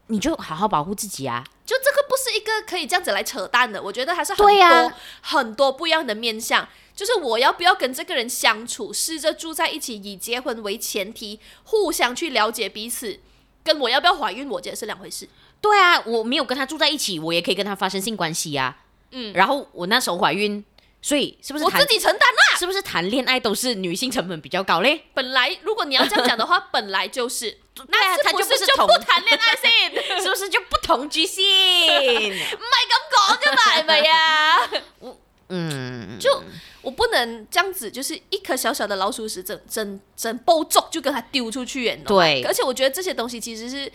你就好好保护自己啊！就这个不是一个可以这样子来扯淡的，我觉得还是很多、啊、很多不一样的面向。就是我要不要跟这个人相处，试着住在一起，以结婚为前提，互相去了解彼此，跟我要不要怀孕，我觉得是两回事。对啊，我没有跟他住在一起，我也可以跟他发生性关系呀、啊。嗯，然后我那时候怀孕。所以是不是我自己承担啦？是不是谈恋爱都是女性成本比较高嘞？本来如果你要这样讲的话，本来就是，那他就是就不谈恋爱性，是不是就不同居性？唔系咁讲嘅嘛，系咪呀？我 嗯，就我不能这样子，就是一颗小小的老鼠屎，整整整包粥就跟他丢出去，对。而且我觉得这些东西其实是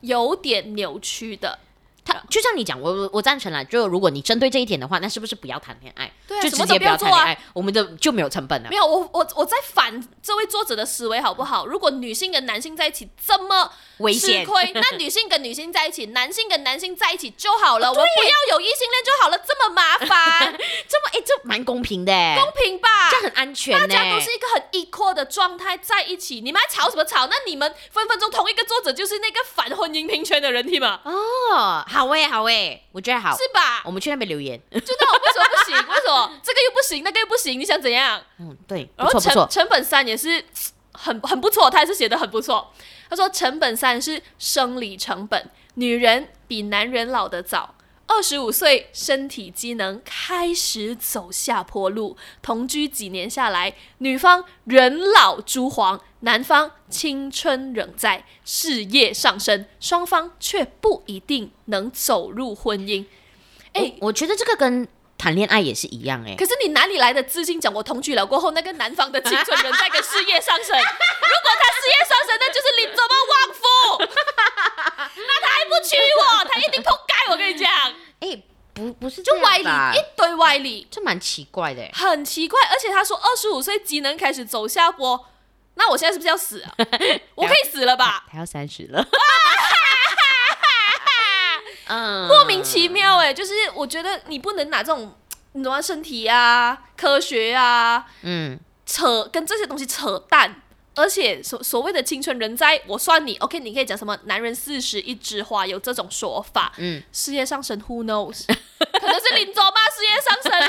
有点扭曲的。他就像你讲，我我我赞成了。就如果你针对这一点的话，那是不是不要谈恋爱？对啊，就直接不要谈恋爱，我们的就没有成本了。没有，我我我在反这位作者的思维好不好？如果女性跟男性在一起这么危险，那女性跟女性在一起，男性跟男性在一起就好了。我们不要有异性恋就好了，这么麻烦，这么哎，这蛮公平的，公平吧？这很安全，大家都是一个很 equal 的状态在一起，你们还吵什么吵？那你们分分钟同一个作者就是那个反婚姻平权的人，对吗？哦。好诶，好诶，我觉得好，是吧？我们去那边留言。就那，我为什么不行？为什么这个又不行，那个又不行？你想怎样？嗯，对。然后成成本三也是很很不错，他也是写的很不错。他说成本三是生理成本，女人比男人老得早。二十五岁，身体机能开始走下坡路。同居几年下来，女方人老珠黄，男方青春仍在，事业上升，双方却不一定能走入婚姻。哎，我觉得这个跟谈恋爱也是一样哎。可是你哪里来的自信讲我同居了过后，那个男方的青春人在跟事业上升？如果他事业上升，那就是你怎么旺夫？那他还不娶我，他一定扑街！我跟你讲，哎、欸，不，不是就歪理一堆歪理，这蛮奇怪的，很奇怪。而且他说二十五岁机能开始走下坡，那我现在是不是要死啊？我可以死了吧？他要三十了，嗯，莫名其妙哎，就是我觉得你不能拿这种你懂吗？身体啊，科学啊，嗯，扯跟这些东西扯淡。而且所所谓的青春人在，我算你 OK，你可以讲什么男人四十一枝花，有这种说法。嗯，事业上升，Who knows？可能是林总吗？事业上升呢？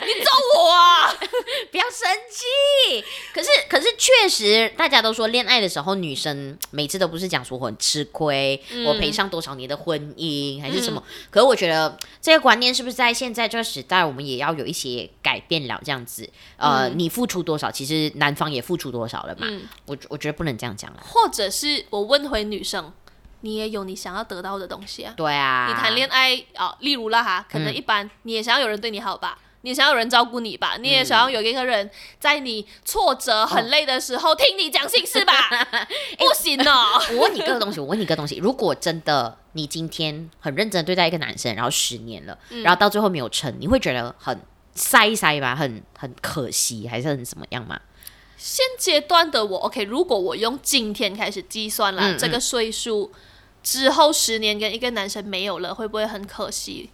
你揍我啊！不要生气。可是可是确实，大家都说恋爱的时候，女生每次都不是讲说我很吃亏，嗯、我赔上多少年的婚姻还是什么。嗯、可是我觉得这个观念是不是在现在这个时代，我们也要有一些改变了？这样子，呃，嗯、你付出多少，其实男方也付出多少。了嘛？嗯，我我觉得不能这样讲了。或者是我问回女生，你也有你想要得到的东西啊？对啊，你谈恋爱啊、哦，例如啦哈，可能一般你也想要有人对你好吧？嗯、你也想要有人照顾你吧？你也想要有一个人在你挫折很累的时候、哦、听你讲心事吧？不行哦！我问你个东西，我问你个东西，如果真的你今天很认真对待一个男生，然后十年了，嗯、然后到最后没有成，你会觉得很塞塞吧？很很可惜，还是很怎么样吗？现阶段的我，OK，如果我用今天开始计算了，这个岁数之后十年跟一个男生没有了，会不会很可惜？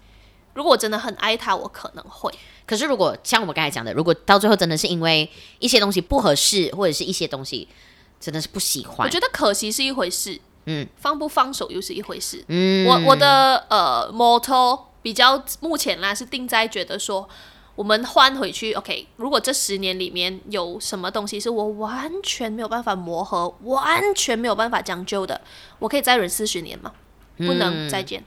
如果我真的很爱他，我可能会。可是如果像我们刚才讲的，如果到最后真的是因为一些东西不合适，或者是一些东西真的是不喜欢，我觉得可惜是一回事，嗯，放不放手又是一回事。嗯，我我的呃 motto 比较目前呢是定在觉得说。我们换回去，OK。如果这十年里面有什么东西是我完全没有办法磨合、完全没有办法将就的，我可以再忍四十年吗？不能再见。嗯、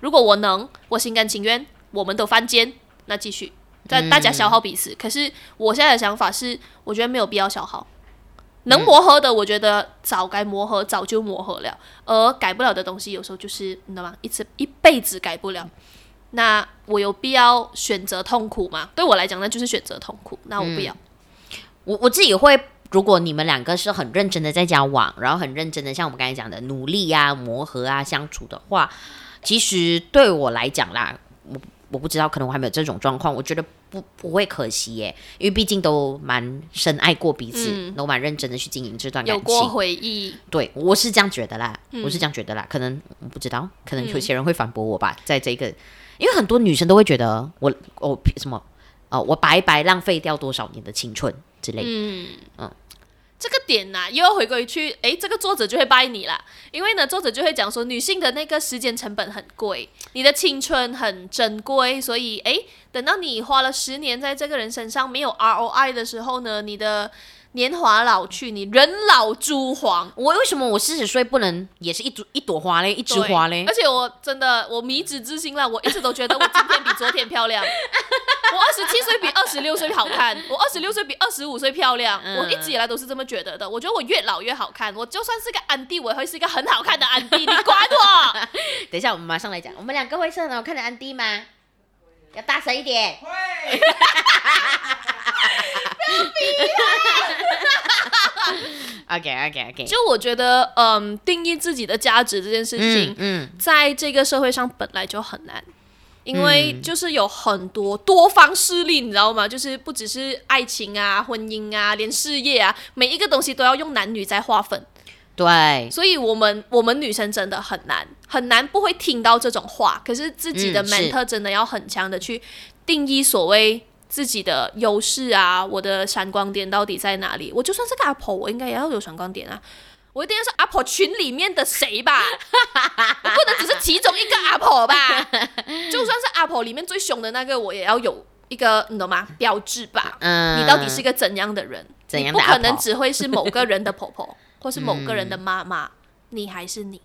如果我能，我心甘情愿，我们都犯贱，那继续，在大家消耗彼此。嗯、可是我现在的想法是，我觉得没有必要消耗。能磨合的，我觉得早该磨合，早就磨合了。而改不了的东西，有时候就是你知道吗？一次一辈子改不了。那我有必要选择痛苦吗？对我来讲，那就是选择痛苦。那我不要。嗯、我我自己会，如果你们两个是很认真的在交往，然后很认真的像我们刚才讲的努力啊、磨合啊、相处的话，其实对我来讲啦，我我不知道，可能我还没有这种状况，我觉得不不会可惜耶，因为毕竟都蛮深爱过彼此，嗯、都蛮认真的去经营这段感情，有过回忆。对，我是这样觉得啦，嗯、我是这样觉得啦，可能我不知道，可能有些人会反驳我吧，嗯、在这个。因为很多女生都会觉得我我什么啊、呃，我白白浪费掉多少年的青春之类的。嗯嗯，这个点呢、啊，又要回归去，诶，这个作者就会掰你啦。因为呢，作者就会讲说，女性的那个时间成本很贵，你的青春很珍贵，所以诶，等到你花了十年在这个人身上没有 ROI 的时候呢，你的。年华老去，你人老珠黄。我为什么我四十岁不能也是一朵一朵花嘞，一枝花嘞？而且我真的我迷之自信了，我一直都觉得我今天比昨天漂亮。我二十七岁比二十六岁好看，我二十六岁比二十五岁漂亮。嗯、我一直以来都是这么觉得的。我觉得我越老越好看。我就算是个安迪，我也会是一个很好看的安迪。你管我？等一下，我们马上来讲，我们两个会是很好看的安迪吗？要大声一点。会。OK OK OK，就我觉得，嗯，定义自己的价值这件事情，嗯，嗯在这个社会上本来就很难，因为就是有很多多方势力，你知道吗？就是不只是爱情啊、婚姻啊，连事业啊，每一个东西都要用男女在划分。对，所以我们我们女生真的很难很难不会听到这种话，可是自己的 mentor 真的要很强的去定义所谓。自己的优势啊，我的闪光点到底在哪里？我就算是个阿婆，我应该也要有闪光点啊！我一定要是阿婆群里面的谁吧？我不能只是其中一个阿婆吧？就算是阿阿婆里面最凶的那个，我也要有一个，你懂吗？标志吧。嗯。你到底是一个怎样的人？怎样的？不可能只会是某个人的婆婆，或是某个人的妈妈，嗯、你还是你。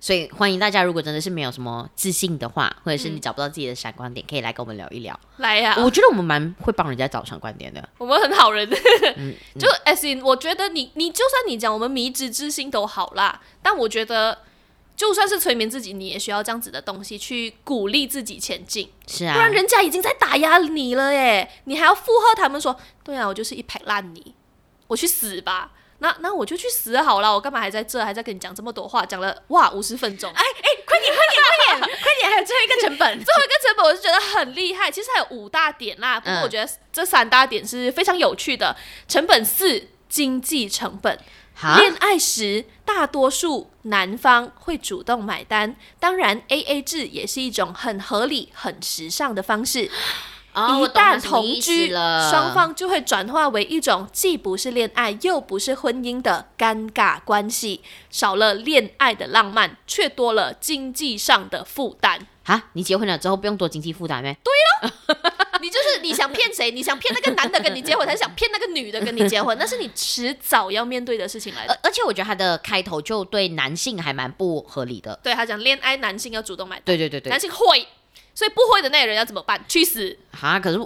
所以欢迎大家，如果真的是没有什么自信的话，或者是你找不到自己的闪光点，嗯、可以来跟我们聊一聊。来呀、啊！我觉得我们蛮会帮人家找闪光点的。我们很好人。嗯、就 as in，我觉得你你就算你讲我们迷之自信都好啦，但我觉得就算是催眠自己，你也需要这样子的东西去鼓励自己前进。是啊，不然人家已经在打压你了耶，你还要附和他们说，对啊，我就是一排烂泥，我去死吧。那那我就去死好了，我干嘛还在这，还在跟你讲这么多话？讲了哇五十分钟，哎哎，快点快点快点 快点，还有最后一个成本，最后一个成本我是觉得很厉害。其实还有五大点啦，不过我觉得这三大点是非常有趣的。成本四，经济成本。恋爱时大多数男方会主动买单，当然 AA 制也是一种很合理、很时尚的方式。Oh, 一旦同居，双方就会转化为一种既不是恋爱又不是婚姻的尴尬关系，少了恋爱的浪漫，却多了经济上的负担。哈，你结婚了之后不用多经济负担咩？对喽，你就是你想骗谁？你想骗那个男的跟你结婚，还是想骗那个女的跟你结婚？那是你迟早要面对的事情来的。而且我觉得他的开头就对男性还蛮不合理的。对他讲恋爱，男性要主动买单。对对对对，男性会。所以不会的那个人要怎么办？去死！哈，可是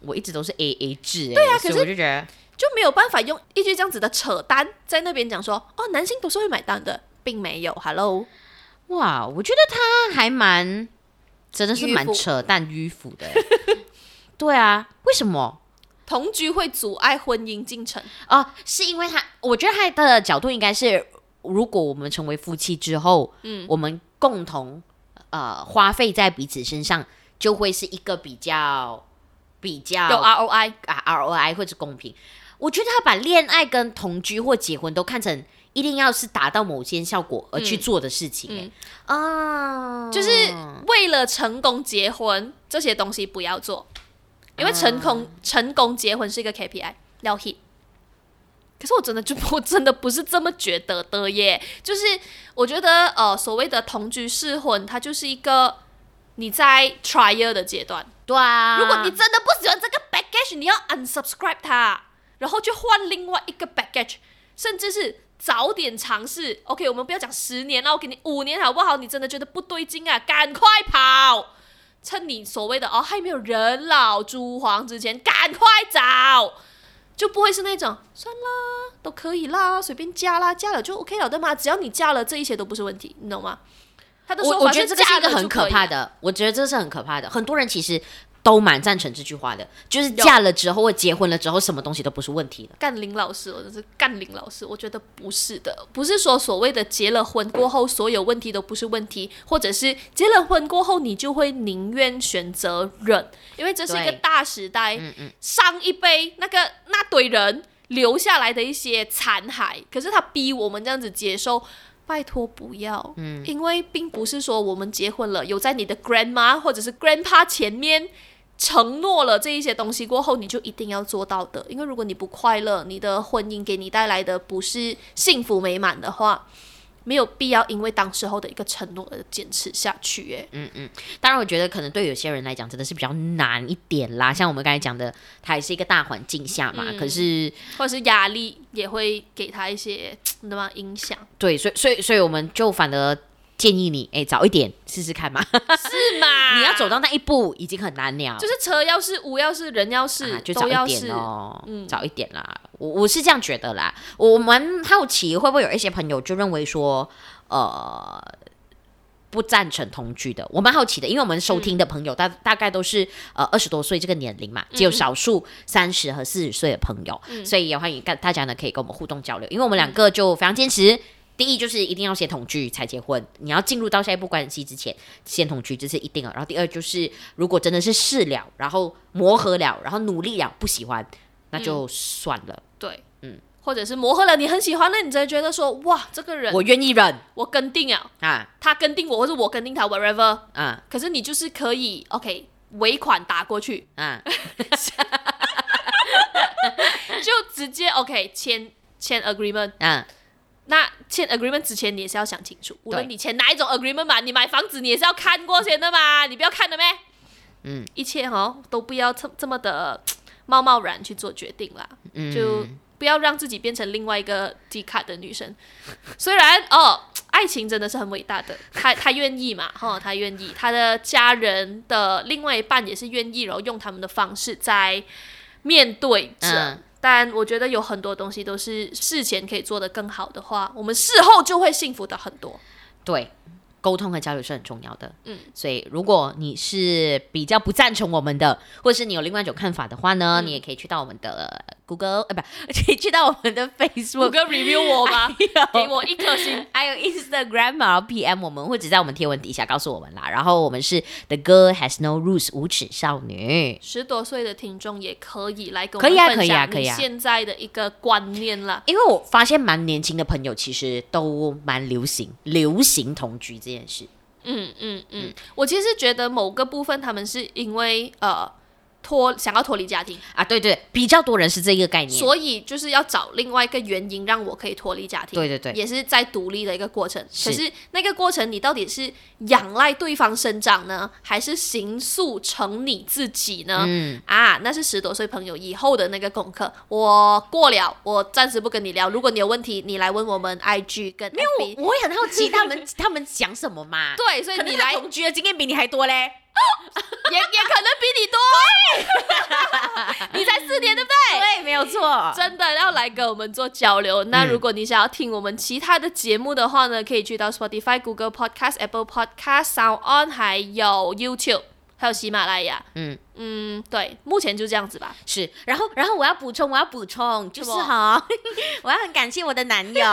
我 一直都是 A A 制哎。对啊，可是我就觉得就没有办法用一句这样子的扯淡在那边讲说哦，男性都是会买单的，并没有。Hello，哇，我觉得他还蛮真的是蛮扯淡迂腐的。对啊，为什么同居会阻碍婚姻进程？哦，是因为他，我觉得他的角度应该是，如果我们成为夫妻之后，嗯，我们共同。呃，花费在彼此身上就会是一个比较比较有 ROI 啊，ROI 或者公平。我觉得他把恋爱跟同居或结婚都看成一定要是达到某些效果而去做的事情，欸，啊，就是为了成功结婚这些东西不要做，因为成功、嗯、成功结婚是一个 KPI 要 hit。可是我真的就 我真的不是这么觉得的耶，就是我觉得呃所谓的同居试婚，它就是一个你在 trial 的阶段。对啊，如果你真的不喜欢这个 baggage，你要 unsubscribe 它，然后去换另外一个 baggage，甚至是早点尝试。OK，我们不要讲十年了，我给你五年好不好？你真的觉得不对劲啊，赶快跑，趁你所谓的哦还没有人老珠黄之前，赶快找。就不会是那种算啦，都可以啦，随便加啦，加了就 OK 了，对吗？只要你加了，这一切都不是问题，你懂吗？他的说法是，我觉得这个是一个很可怕的，我觉得这是很可怕的。很多人其实。都蛮赞成这句话的，就是嫁了之后或结婚了之后，什么东西都不是问题了。干林老师，我真是干林老师，我觉得不是的，不是说所谓的结了婚过后所有问题都不是问题，或者是结了婚过后你就会宁愿选择忍，因为这是一个大时代，嗯嗯，上一辈那个那堆人留下来的一些残骸，可是他逼我们这样子接受。拜托不要，嗯，因为并不是说我们结婚了，有在你的 grandma 或者是 grandpa 前面承诺了这一些东西过后，你就一定要做到的。因为如果你不快乐，你的婚姻给你带来的不是幸福美满的话。没有必要因为当时候的一个承诺而坚持下去，哎，嗯嗯，当然我觉得可能对有些人来讲真的是比较难一点啦，像我们刚才讲的，它也是一个大环境下嘛，嗯、可是或者是压力也会给他一些什么影响，对，所以所以所以我们就反而。建议你哎，早一点试试看嘛，是吗？你要走到那一步已经很难了。就是车要是无要是人要是、啊、就早一点哦，嗯，早一点啦。我我是这样觉得啦。我蛮好奇会不会有一些朋友就认为说，呃，不赞成同居的。我蛮好奇的，因为我们收听的朋友大、嗯、大概都是呃二十多岁这个年龄嘛，只有少数三十和四十岁的朋友，嗯、所以也欢迎大家呢可以跟我们互动交流，因为我们两个就非常坚持。第一就是一定要先同居才结婚，你要进入到下一步关系之前，先同居这是一定的。然后第二就是，如果真的是试了，然后磨合了，然后努力了，不喜欢，那就算了。嗯、对，嗯，或者是磨合了，你很喜欢，那你才觉得说，哇，这个人我愿意忍，我跟定了啊，他跟定我，或者我跟定他，whatever，啊，可是你就是可以，OK，尾款打过去，啊，就直接 OK 签签 agreement，啊。那签 agreement 之前，你也是要想清楚，无论你签哪一种 agreement 嘛，你买房子你也是要看过先的嘛，你不要看了咩？嗯，一切哦都不要这这么的贸贸然去做决定啦，嗯，就不要让自己变成另外一个低卡的女生。虽然哦，爱情真的是很伟大的，他他愿意嘛，哈、哦，他愿意，他的家人的另外一半也是愿意，然后用他们的方式在面对着。嗯但我觉得有很多东西都是事前可以做得更好的话，我们事后就会幸福的很多。对，沟通和交流是很重要的。嗯，所以如果你是比较不赞成我们的，或者是你有另外一种看法的话呢，嗯、你也可以去到我们的。Google 呃，不，可 以去到我们的 Facebook，跟 review 我吗？给我一颗星，还有 Instagram 然后 PM 我们，或者在我们贴文底下告诉我们啦。然后我们是 The Girl Has No Rules 无耻少女，十多岁的听众也可以来跟我们分享你现在的一个观念啦。因为我发现蛮年轻的朋友其实都蛮流行流行同居这件事。嗯嗯嗯，我其实觉得某个部分他们是因为呃。脱想要脱离家庭啊，对对，比较多人是这一个概念，所以就是要找另外一个原因让我可以脱离家庭，对对对，也是在独立的一个过程。是，可是那个过程，你到底是仰赖对方生长呢，还是形塑成你自己呢？嗯啊，那是十多岁朋友以后的那个功课，我过了，我暂时不跟你聊。如果你有问题，你来问我们 IG 跟没有，我也很好奇他们 他们讲什么嘛？对，所以你来同居的经验比你还多嘞。也也可能比你多，你才四年对不对？对，没有错。真的要来跟我们做交流。那如果你想要听我们其他的节目的话呢，可以去到 Spotify、Google Podcast、Apple Podcast、Sound On，还有 YouTube，还有喜马拉雅。嗯嗯，对，目前就这样子吧。是，然后然后我要补充，我要补充，就是哈，我要很感谢我的男友，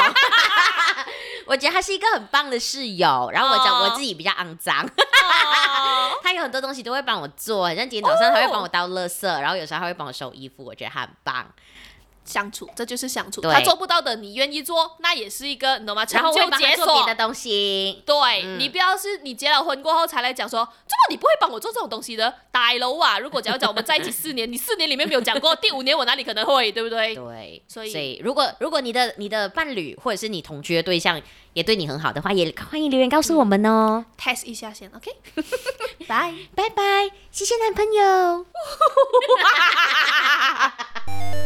我觉得他是一个很棒的室友。然后我讲我自己比较肮脏。他有很多东西都会帮我做，像今天早上他会帮我倒垃圾，然后有时候他会帮我收衣服，我觉得他很棒。相处，这就是相处。他做不到的，你愿意做，那也是一个，你懂吗？成就解锁别的东西。对，嗯、你不要是你结了婚过后才来讲说，怎么你不会帮我做这种东西的？大楼啊！如果假如讲我们在一起四年，你四年里面没有讲过，第五年我哪里可能会，对不对？对，所以，所以如果如果你的你的伴侣或者是你同居的对象也对你很好的话，也欢迎留言告诉我们哦。嗯、test 一下先，OK？拜拜拜拜，谢谢男朋友。